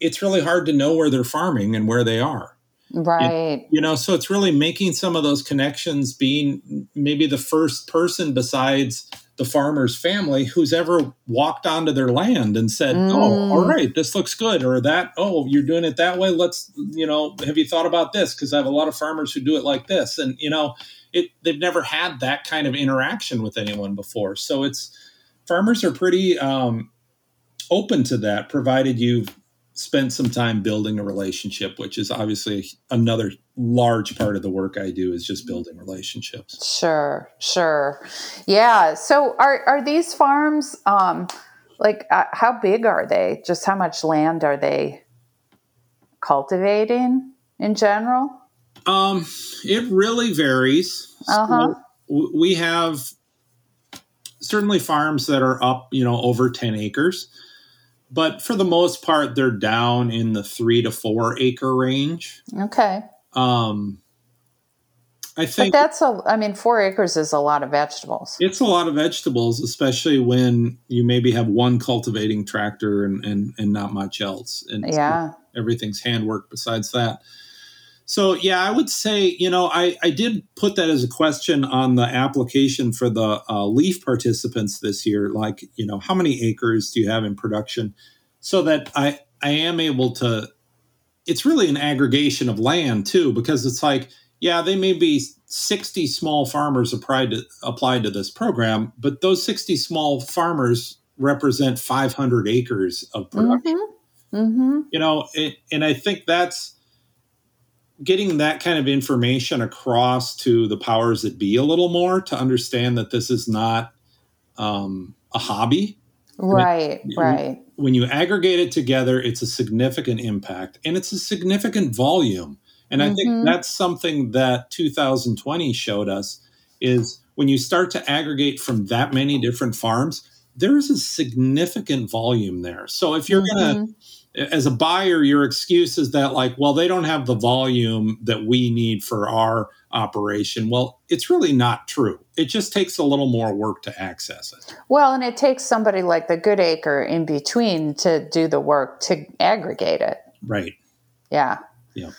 it's really hard to know where they're farming and where they are. Right. You, you, know, so it's really making some of those connections, being maybe the first person besides the farmer's family who's ever walked onto their land and said, mm. Oh, all right, this looks good. Or that, oh, you're doing it that way. Let's, you know, have you thought about this? Because I have a lot of farmers who do it like this. And, you know, it they've never had that kind of interaction with anyone before. So it's farmers are pretty um, open to that, provided you've spent some time building a relationship, which is obviously another large part of the work I do is just building relationships. Sure, sure. Yeah. So are, are these farms, um, like uh, how big are they? Just how much land are they cultivating in general? Um, it really varies. Uh-huh. So we have certainly farms that are up, you know, over 10 acres but for the most part, they're down in the three to four acre range. Okay. Um, I think but that's a. I mean, four acres is a lot of vegetables. It's a lot of vegetables, especially when you maybe have one cultivating tractor and and, and not much else, and yeah, everything's handwork besides that. So yeah, I would say you know I I did put that as a question on the application for the uh, LEAF participants this year. Like you know how many acres do you have in production, so that I I am able to. It's really an aggregation of land too, because it's like yeah, they may be 60 small farmers applied to, applied to this program, but those 60 small farmers represent 500 acres of production. Mm-hmm. Mm-hmm. You know, it, and I think that's getting that kind of information across to the powers that be a little more to understand that this is not um, a hobby. Right, when, right. When you aggregate it together, it's a significant impact and it's a significant volume. And mm-hmm. I think mm-hmm. that's something that 2020 showed us is when you start to aggregate from that many different farms, there is a significant volume there. So if you're mm-hmm. going to as a buyer, your excuse is that, like, well, they don't have the volume that we need for our operation. Well, it's really not true. It just takes a little more work to access it. Well, and it takes somebody like the Good Acre in between to do the work to aggregate it. Right. Yeah. Yeah.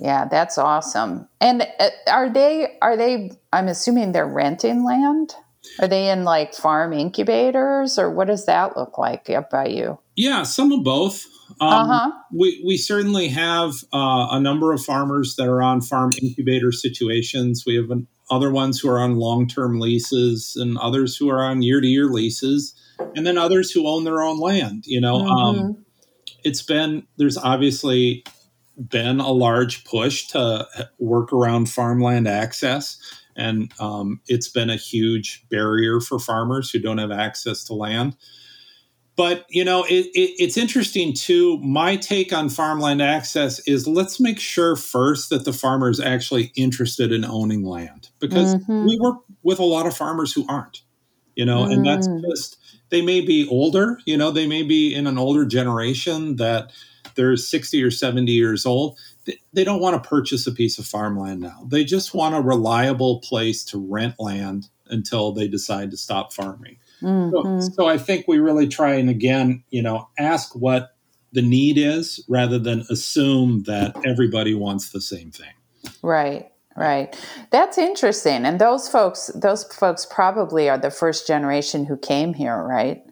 Yeah, that's awesome. And uh, are they are they I'm assuming they're renting land? Are they in like farm incubators or what does that look like up by you? Yeah, some of both. Um, uh-huh. we, we certainly have uh, a number of farmers that are on farm incubator situations. We have an, other ones who are on long term leases and others who are on year to year leases, and then others who own their own land. You know, mm-hmm. um, it's been, there's obviously been a large push to work around farmland access. And um, it's been a huge barrier for farmers who don't have access to land. But you know, it, it, it's interesting too. My take on farmland access is let's make sure first that the farmer is actually interested in owning land because mm-hmm. we work with a lot of farmers who aren't. You know, mm. and that's mm. just they may be older. You know, they may be in an older generation that they're 60 or 70 years old. They, they don't want to purchase a piece of farmland now. They just want a reliable place to rent land until they decide to stop farming. Mm-hmm. So, so I think we really try and again, you know, ask what the need is rather than assume that everybody wants the same thing. Right. Right. That's interesting. And those folks those folks probably are the first generation who came here, right?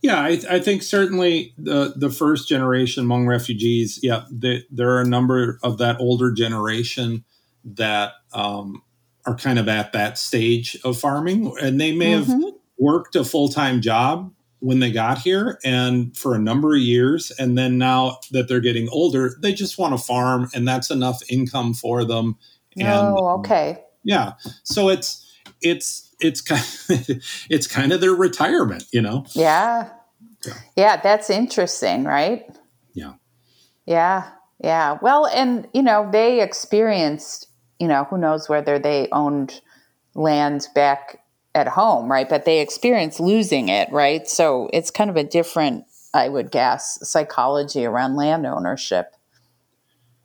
Yeah, I, I think certainly the the first generation Hmong refugees. Yeah, they, there are a number of that older generation that um, are kind of at that stage of farming, and they may mm-hmm. have worked a full time job when they got here and for a number of years. And then now that they're getting older, they just want to farm and that's enough income for them. And, oh, um, okay. Yeah. So it's, it's, it's kind of, it's kind of their retirement, you know? Yeah. yeah. Yeah. That's interesting, right? Yeah. Yeah. Yeah. Well, and, you know, they experienced, you know, who knows whether they owned land back at home, right? But they experience losing it, right? So it's kind of a different, I would guess, psychology around land ownership.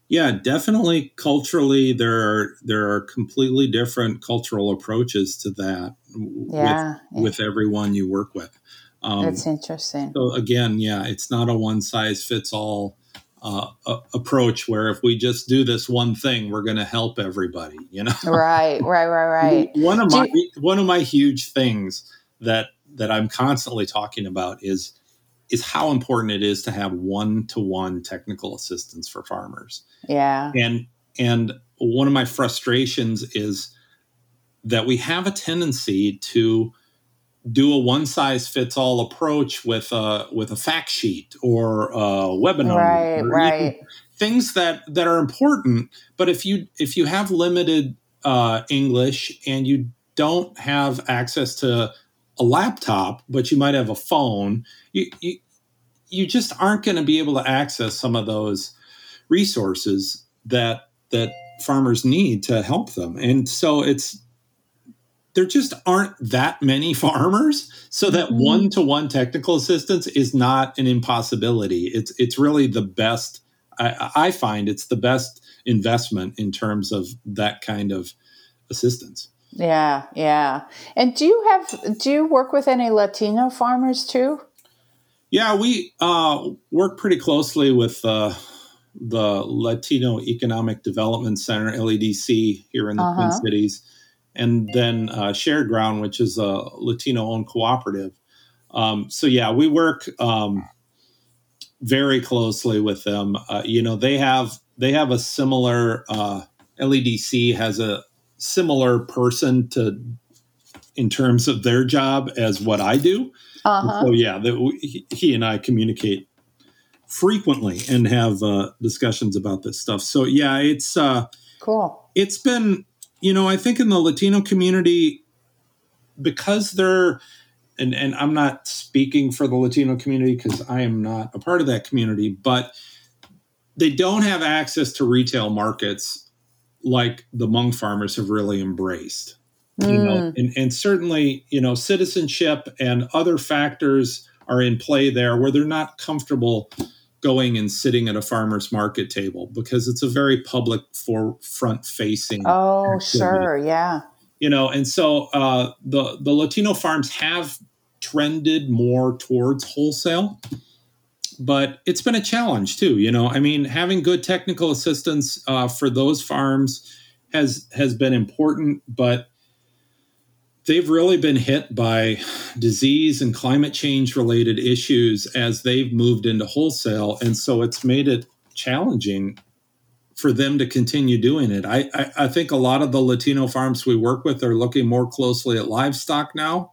Yeah, definitely. Culturally, there are there are completely different cultural approaches to that. Yeah, with, with everyone you work with. Um, That's interesting. So again, yeah, it's not a one size fits all uh, approach where if we just do this one thing, we're going to help everybody. You know, right, right, right, right. One of my you- one of my huge things that that I'm constantly talking about is is how important it is to have one to one technical assistance for farmers. Yeah, and and one of my frustrations is that we have a tendency to do a one size fits all approach with a with a fact sheet or a webinar right right. things that that are important. But if you if you have limited uh, english and you don't have access to a laptop but you might have a phone you you, you just aren't going to be able to access some of those resources that that farmers need to help them. And so it's there just aren't that many farmers. So that mm-hmm. one-to-one technical assistance is not an impossibility. It's it's really the best I, I, find it's the best investment in terms of that kind of assistance. Yeah yeah. And do you have do you work with any latino farmers too? Yeah we uh, work pretty closely with uh, the latino economic development center LEDC here in the uh-huh. twin cities and then uh, Shared Ground, which is a Latino-owned cooperative. Um, so yeah, we work um, very closely with them. Uh, you know, they have they have a similar uh, LEDC has a similar person to in terms of their job as what I do. Uh-huh. So yeah, the, he and I communicate frequently and have uh, discussions about this stuff. So yeah, it's uh, cool. It's been you know, I think in the Latino community, because they're, and, and I'm not speaking for the Latino community because I am not a part of that community, but they don't have access to retail markets like the Hmong farmers have really embraced. Mm. You know, and, and certainly, you know, citizenship and other factors are in play there where they're not comfortable going and sitting at a farmer's market table because it's a very public for front facing. Oh, activity. sure, yeah. You know, and so uh, the the Latino farms have trended more towards wholesale, but it's been a challenge too. You know, I mean, having good technical assistance uh, for those farms has has been important, but they've really been hit by disease and climate change related issues as they've moved into wholesale. And so it's made it challenging for them to continue doing it. I, I, I, think a lot of the Latino farms we work with are looking more closely at livestock now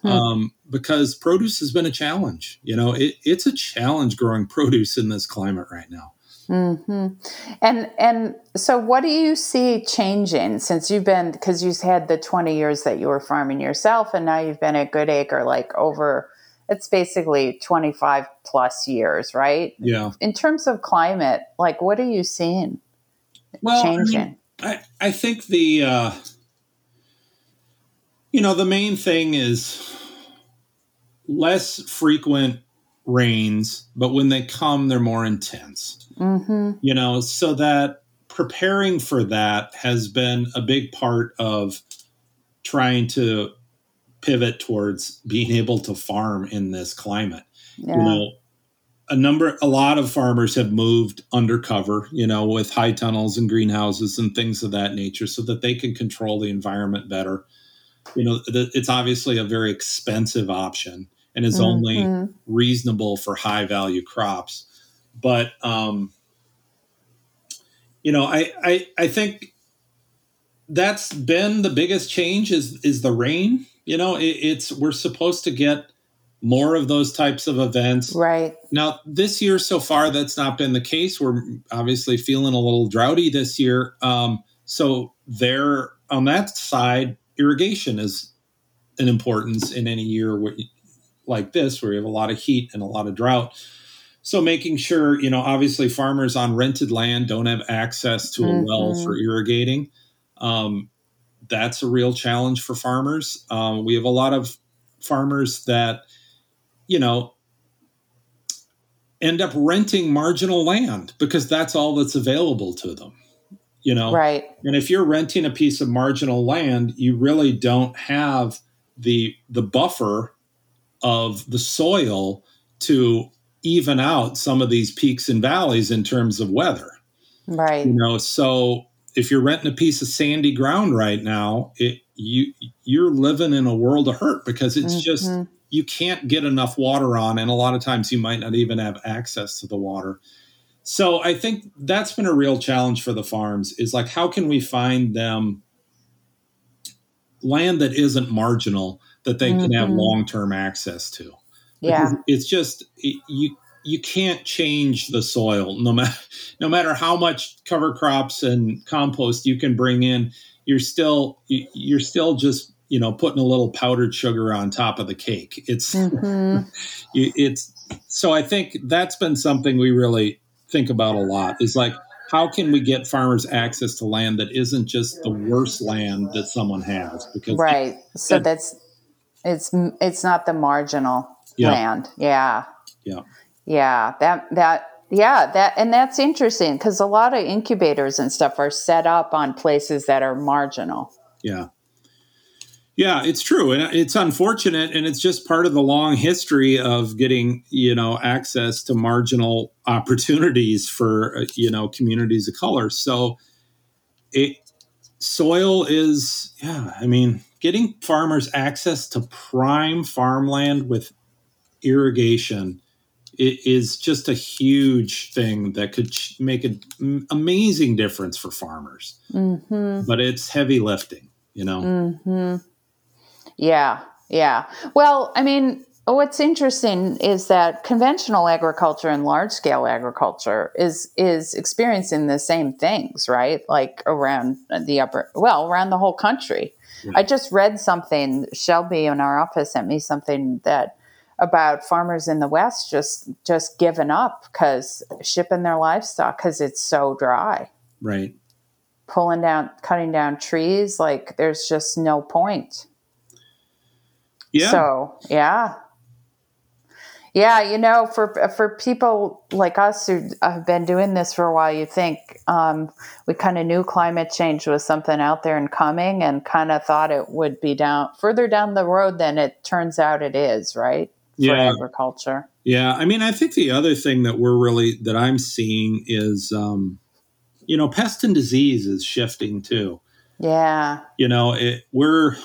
hmm. um, because produce has been a challenge. You know, it, it's a challenge growing produce in this climate right now. Mm-hmm. And and so, what do you see changing since you've been because you've had the twenty years that you were farming yourself, and now you've been at Good Acre like over it's basically twenty five plus years, right? Yeah. In terms of climate, like what are you seeing well, changing? I, mean, I, I think the uh, you know the main thing is less frequent rains, but when they come, they're more intense. Mm-hmm. You know, so that preparing for that has been a big part of trying to pivot towards being able to farm in this climate. Yeah. You know, a number a lot of farmers have moved undercover, you know, with high tunnels and greenhouses and things of that nature so that they can control the environment better. You know, it's obviously a very expensive option and is mm-hmm. only reasonable for high value crops. But um, you know, I, I I think that's been the biggest change is is the rain. You know, it, it's we're supposed to get more of those types of events. Right. Now, this year so far, that's not been the case. We're obviously feeling a little droughty this year. Um, so there on that side, irrigation is an importance in any year like this, where you have a lot of heat and a lot of drought. So making sure, you know, obviously farmers on rented land don't have access to a mm-hmm. well for irrigating. Um, that's a real challenge for farmers. Um, we have a lot of farmers that, you know, end up renting marginal land because that's all that's available to them. You know, right. And if you're renting a piece of marginal land, you really don't have the the buffer of the soil to even out some of these peaks and valleys in terms of weather. Right. You know, so if you're renting a piece of sandy ground right now, it you you're living in a world of hurt because it's mm-hmm. just you can't get enough water on and a lot of times you might not even have access to the water. So I think that's been a real challenge for the farms is like how can we find them land that isn't marginal that they mm-hmm. can have mm-hmm. long-term access to. Yeah. it's just you you can't change the soil no matter no matter how much cover crops and compost you can bring in you're still you're still just you know putting a little powdered sugar on top of the cake it's mm-hmm. it's so i think that's been something we really think about a lot is like how can we get farmers access to land that isn't just the worst land that someone has because right so that, that's it's it's not the marginal yeah. land. Yeah. Yeah. Yeah. That that yeah, that and that's interesting because a lot of incubators and stuff are set up on places that are marginal. Yeah. Yeah, it's true, and it's unfortunate, and it's just part of the long history of getting you know access to marginal opportunities for uh, you know communities of color. So, it soil is yeah. I mean, getting farmers access to prime farmland with irrigation is just a huge thing that could make an amazing difference for farmers. Mm-hmm. But it's heavy lifting, you know? Mm-hmm. Yeah, yeah. Well, I mean, what's interesting is that conventional agriculture and large scale agriculture is is experiencing the same things, right? Like around the upper, well, around the whole country. I just read something. Shelby in our office sent me something that about farmers in the West just just giving up because shipping their livestock because it's so dry. Right. Pulling down, cutting down trees, like there's just no point. Yeah. So yeah, yeah, you know, for for people like us who have been doing this for a while, you think um, we kind of knew climate change was something out there and coming, and kind of thought it would be down further down the road than it turns out it is, right? For yeah. agriculture. Yeah, I mean, I think the other thing that we're really that I'm seeing is, um, you know, pest and disease is shifting too. Yeah. You know, it, we're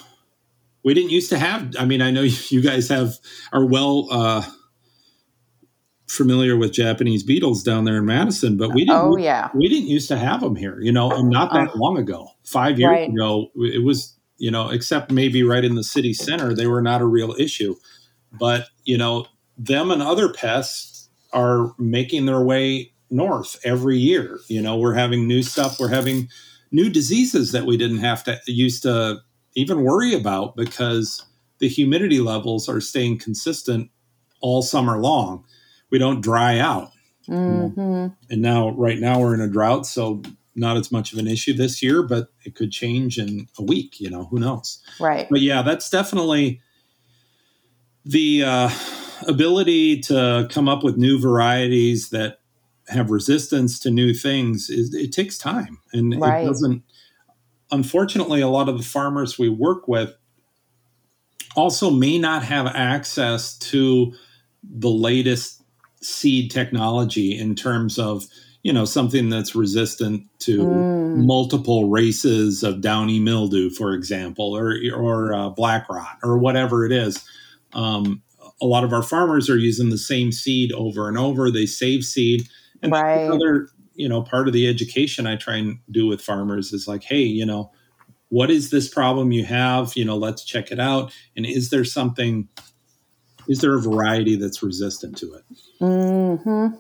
we didn't used to have. I mean, I know you guys have are well uh, familiar with Japanese beetles down there in Madison, but we didn't. Oh yeah, we didn't used to have them here. You know, and not that uh, long ago, five years right. ago, it was you know, except maybe right in the city center, they were not a real issue. But you know, them and other pests are making their way north every year. You know, we're having new stuff. We're having new diseases that we didn't have to used to even worry about because the humidity levels are staying consistent all summer long. We don't dry out. Mm-hmm. And now, right now, we're in a drought, so not as much of an issue this year, but it could change in a week. You know, who knows? Right. But yeah, that's definitely the uh, ability to come up with new varieties that have resistance to new things. Is it takes time, and right. it doesn't unfortunately, a lot of the farmers we work with also may not have access to the latest seed technology in terms of you know something that's resistant to mm. multiple races of downy mildew for example or or uh, black rot or whatever it is um, a lot of our farmers are using the same seed over and over. They save seed. And right. another you know part of the education i try and do with farmers is like hey you know what is this problem you have? You know let's check it out. And is there something is there a variety that's resistant to it? Mm-hmm.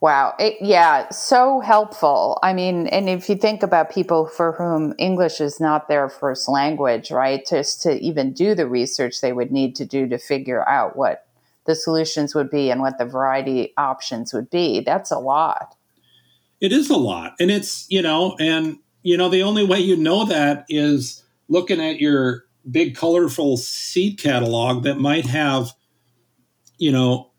Wow. It, yeah so helpful. I mean and if you think about people for whom english is not their first language right just to even do the research they would need to do to figure out what the solutions would be and what the variety options would be that's a lot. It is a lot. And it's, you know, and, you know, the only way you know that is looking at your big, colorful seed catalog that might have, you know,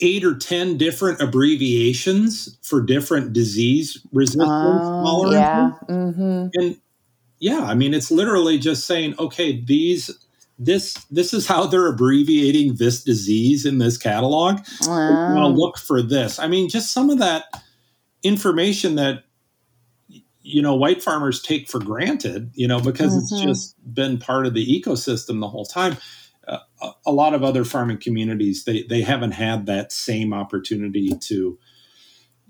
eight or 10 different abbreviations for different disease resistance oh, Yeah. Mm-hmm. And yeah, I mean, it's literally just saying, okay, these this this is how they're abbreviating this disease in this catalog. Wow. look for this. I mean, just some of that information that you know white farmers take for granted you know because mm-hmm. it's just been part of the ecosystem the whole time a lot of other farming communities they they haven't had that same opportunity to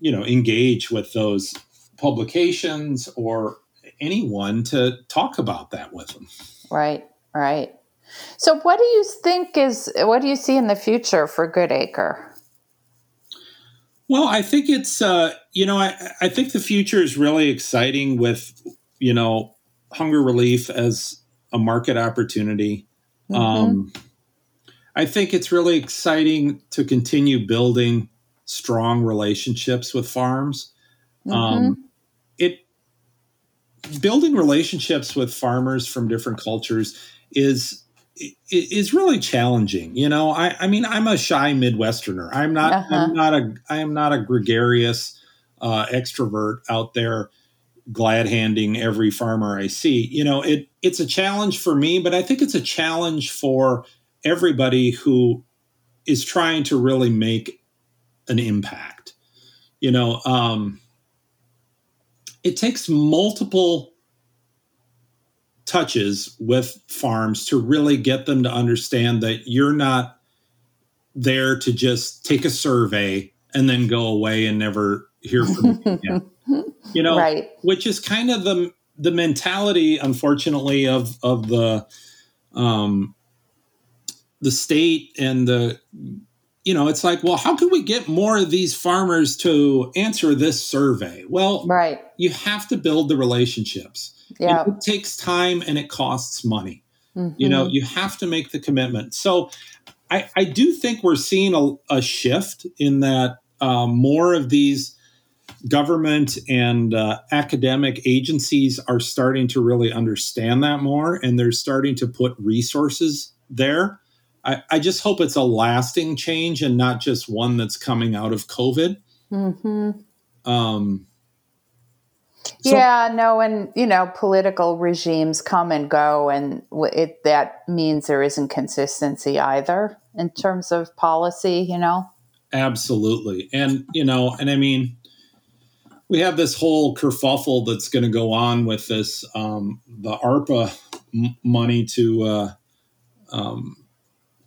you know engage with those publications or anyone to talk about that with them. Right right. So what do you think is what do you see in the future for Good Acre well, I think it's uh, you know I, I think the future is really exciting with you know hunger relief as a market opportunity. Mm-hmm. Um, I think it's really exciting to continue building strong relationships with farms. Mm-hmm. Um, it building relationships with farmers from different cultures is is really challenging. You know, I, I mean, I'm a shy Midwesterner. I'm not. Uh-huh. I'm not a. I am not a gregarious uh, extrovert out there, glad handing every farmer I see. You know, it it's a challenge for me, but I think it's a challenge for everybody who is trying to really make an impact. You know, um, it takes multiple touches with farms to really get them to understand that you're not there to just take a survey and then go away and never hear from you. you know, right. which is kind of the the mentality, unfortunately, of of the um, the state and the you know, it's like, well, how can we get more of these farmers to answer this survey? Well, right. You have to build the relationships. Yeah. it takes time and it costs money. Mm-hmm. You know, you have to make the commitment. So I, I do think we're seeing a, a shift in that um, more of these government and uh, academic agencies are starting to really understand that more and they're starting to put resources there. I, I just hope it's a lasting change and not just one that's coming out of COVID. Mm-hmm. Um, so, yeah, no, and you know, political regimes come and go, and it that means there isn't consistency either in terms of policy. You know, absolutely, and you know, and I mean, we have this whole kerfuffle that's going to go on with this um, the ARPA m- money to uh, um,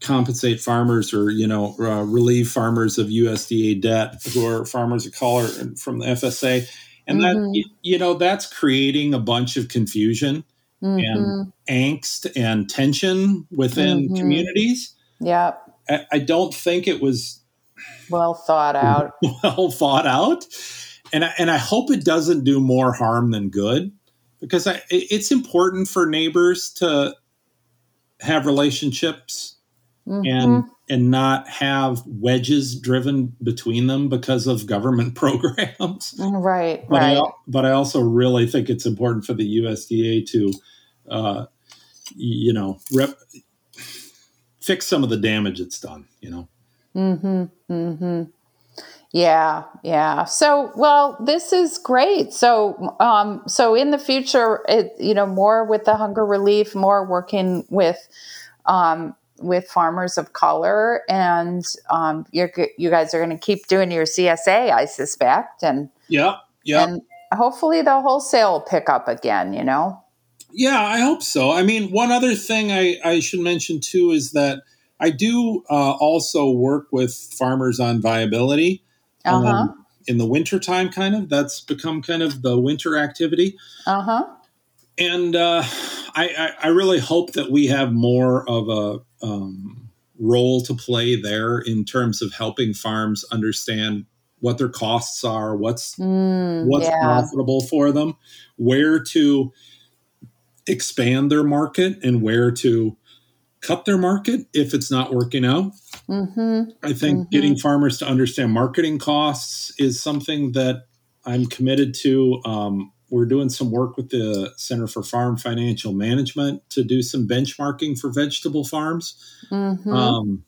compensate farmers or you know uh, relieve farmers of USDA debt who are farmers of color from the FSA, and mm-hmm. that you know that's creating a bunch of confusion mm-hmm. and angst and tension within mm-hmm. communities. Yeah, I, I don't think it was well thought out. Well thought out, and I, and I hope it doesn't do more harm than good because I, it's important for neighbors to have relationships mm-hmm. and and not have wedges driven between them because of government programs. Right, but right. I, but I also really think it's important for the USDA to, uh, you know, rep, fix some of the damage it's done. You know. Hmm. Hmm. Yeah, yeah. So, well, this is great. So, um, so in the future, it, you know, more with the hunger relief, more working with, um, with farmers of color, and um, you're you guys are going to keep doing your CSA, I suspect, and yeah, yeah, and hopefully the wholesale will pick up again. You know. Yeah, I hope so. I mean, one other thing I, I should mention too is that I do uh, also work with farmers on viability. Uh-huh. Um, in the wintertime, kind of. That's become kind of the winter activity. Uh huh. And uh, I, I, I, really hope that we have more of a um, role to play there in terms of helping farms understand what their costs are, what's mm, what's yeah. profitable for them, where to expand their market, and where to cut their market if it's not working out. Mm-hmm. I think mm-hmm. getting farmers to understand marketing costs is something that I'm committed to. Um, we're doing some work with the Center for Farm Financial Management to do some benchmarking for vegetable farms. Mm-hmm. Um,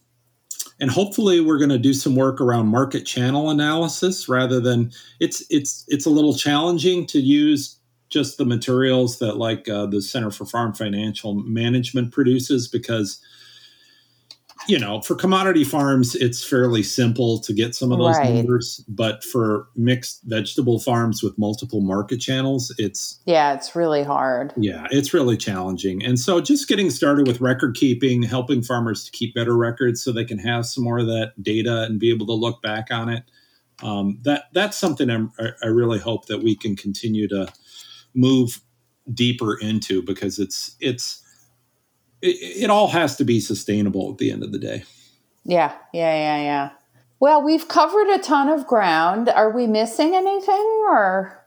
and hopefully we're going to do some work around market channel analysis rather than it's it's it's a little challenging to use just the materials that like uh, the Center for Farm Financial Management produces because you know for commodity farms it's fairly simple to get some of those right. numbers but for mixed vegetable farms with multiple market channels it's yeah it's really hard yeah it's really challenging and so just getting started with record keeping helping farmers to keep better records so they can have some more of that data and be able to look back on it um, that that's something I'm, i really hope that we can continue to move deeper into because it's it's it, it all has to be sustainable at the end of the day. Yeah, yeah, yeah, yeah. Well, we've covered a ton of ground. Are we missing anything or?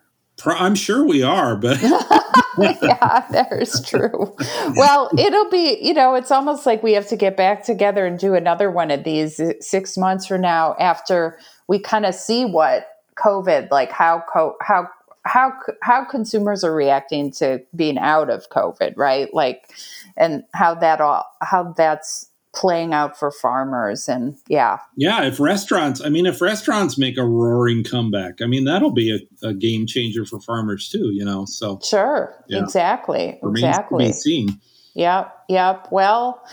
I'm sure we are, but yeah, there's true. Well, it'll be, you know, it's almost like we have to get back together and do another one of these uh, six months from now after we kind of see what COVID, like how co- how how how consumers are reacting to being out of COVID, right? Like, and how that all how that's playing out for farmers and yeah yeah if restaurants i mean if restaurants make a roaring comeback i mean that'll be a, a game changer for farmers too you know so sure yeah. exactly Remains exactly seen. yep yep well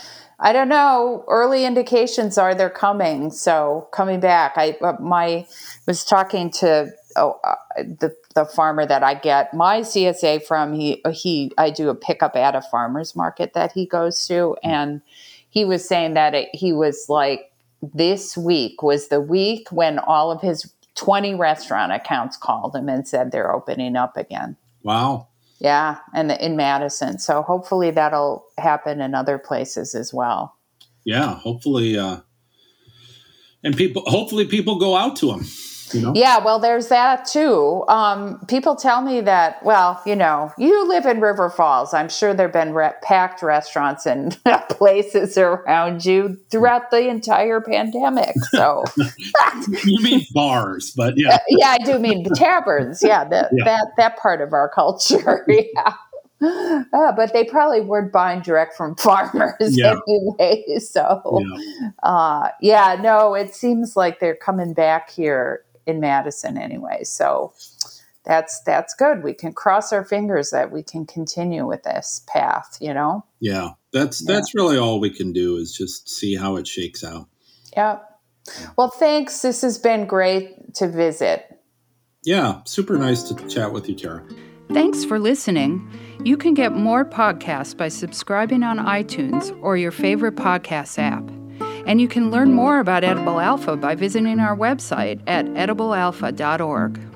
I don't know. Early indications are they're coming. So coming back, I uh, my was talking to oh, uh, the the farmer that I get my CSA from, he he I do a pickup at a farmers market that he goes to, and he was saying that it, he was like this week was the week when all of his 20 restaurant accounts called him and said they're opening up again. Wow. Yeah, and in Madison. So hopefully that'll happen in other places as well. Yeah, hopefully uh and people hopefully people go out to them. You know? Yeah, well, there's that too. Um, people tell me that, well, you know, you live in River Falls. I'm sure there have been re- packed restaurants and places around you throughout the entire pandemic. So, you mean bars, but yeah. Yeah, I do mean the taverns. Yeah, the, yeah, that, that part of our culture. yeah. Uh, but they probably weren't buying direct from farmers yeah. anyway. So, yeah. Uh, yeah, no, it seems like they're coming back here in Madison anyway. So that's that's good. We can cross our fingers that we can continue with this path, you know? Yeah. That's yeah. that's really all we can do is just see how it shakes out. Yep. Well, thanks. This has been great to visit. Yeah, super nice to chat with you, Tera. Thanks for listening. You can get more podcasts by subscribing on iTunes or your favorite podcast app. And you can learn more about Edible Alpha by visiting our website at ediblealpha.org.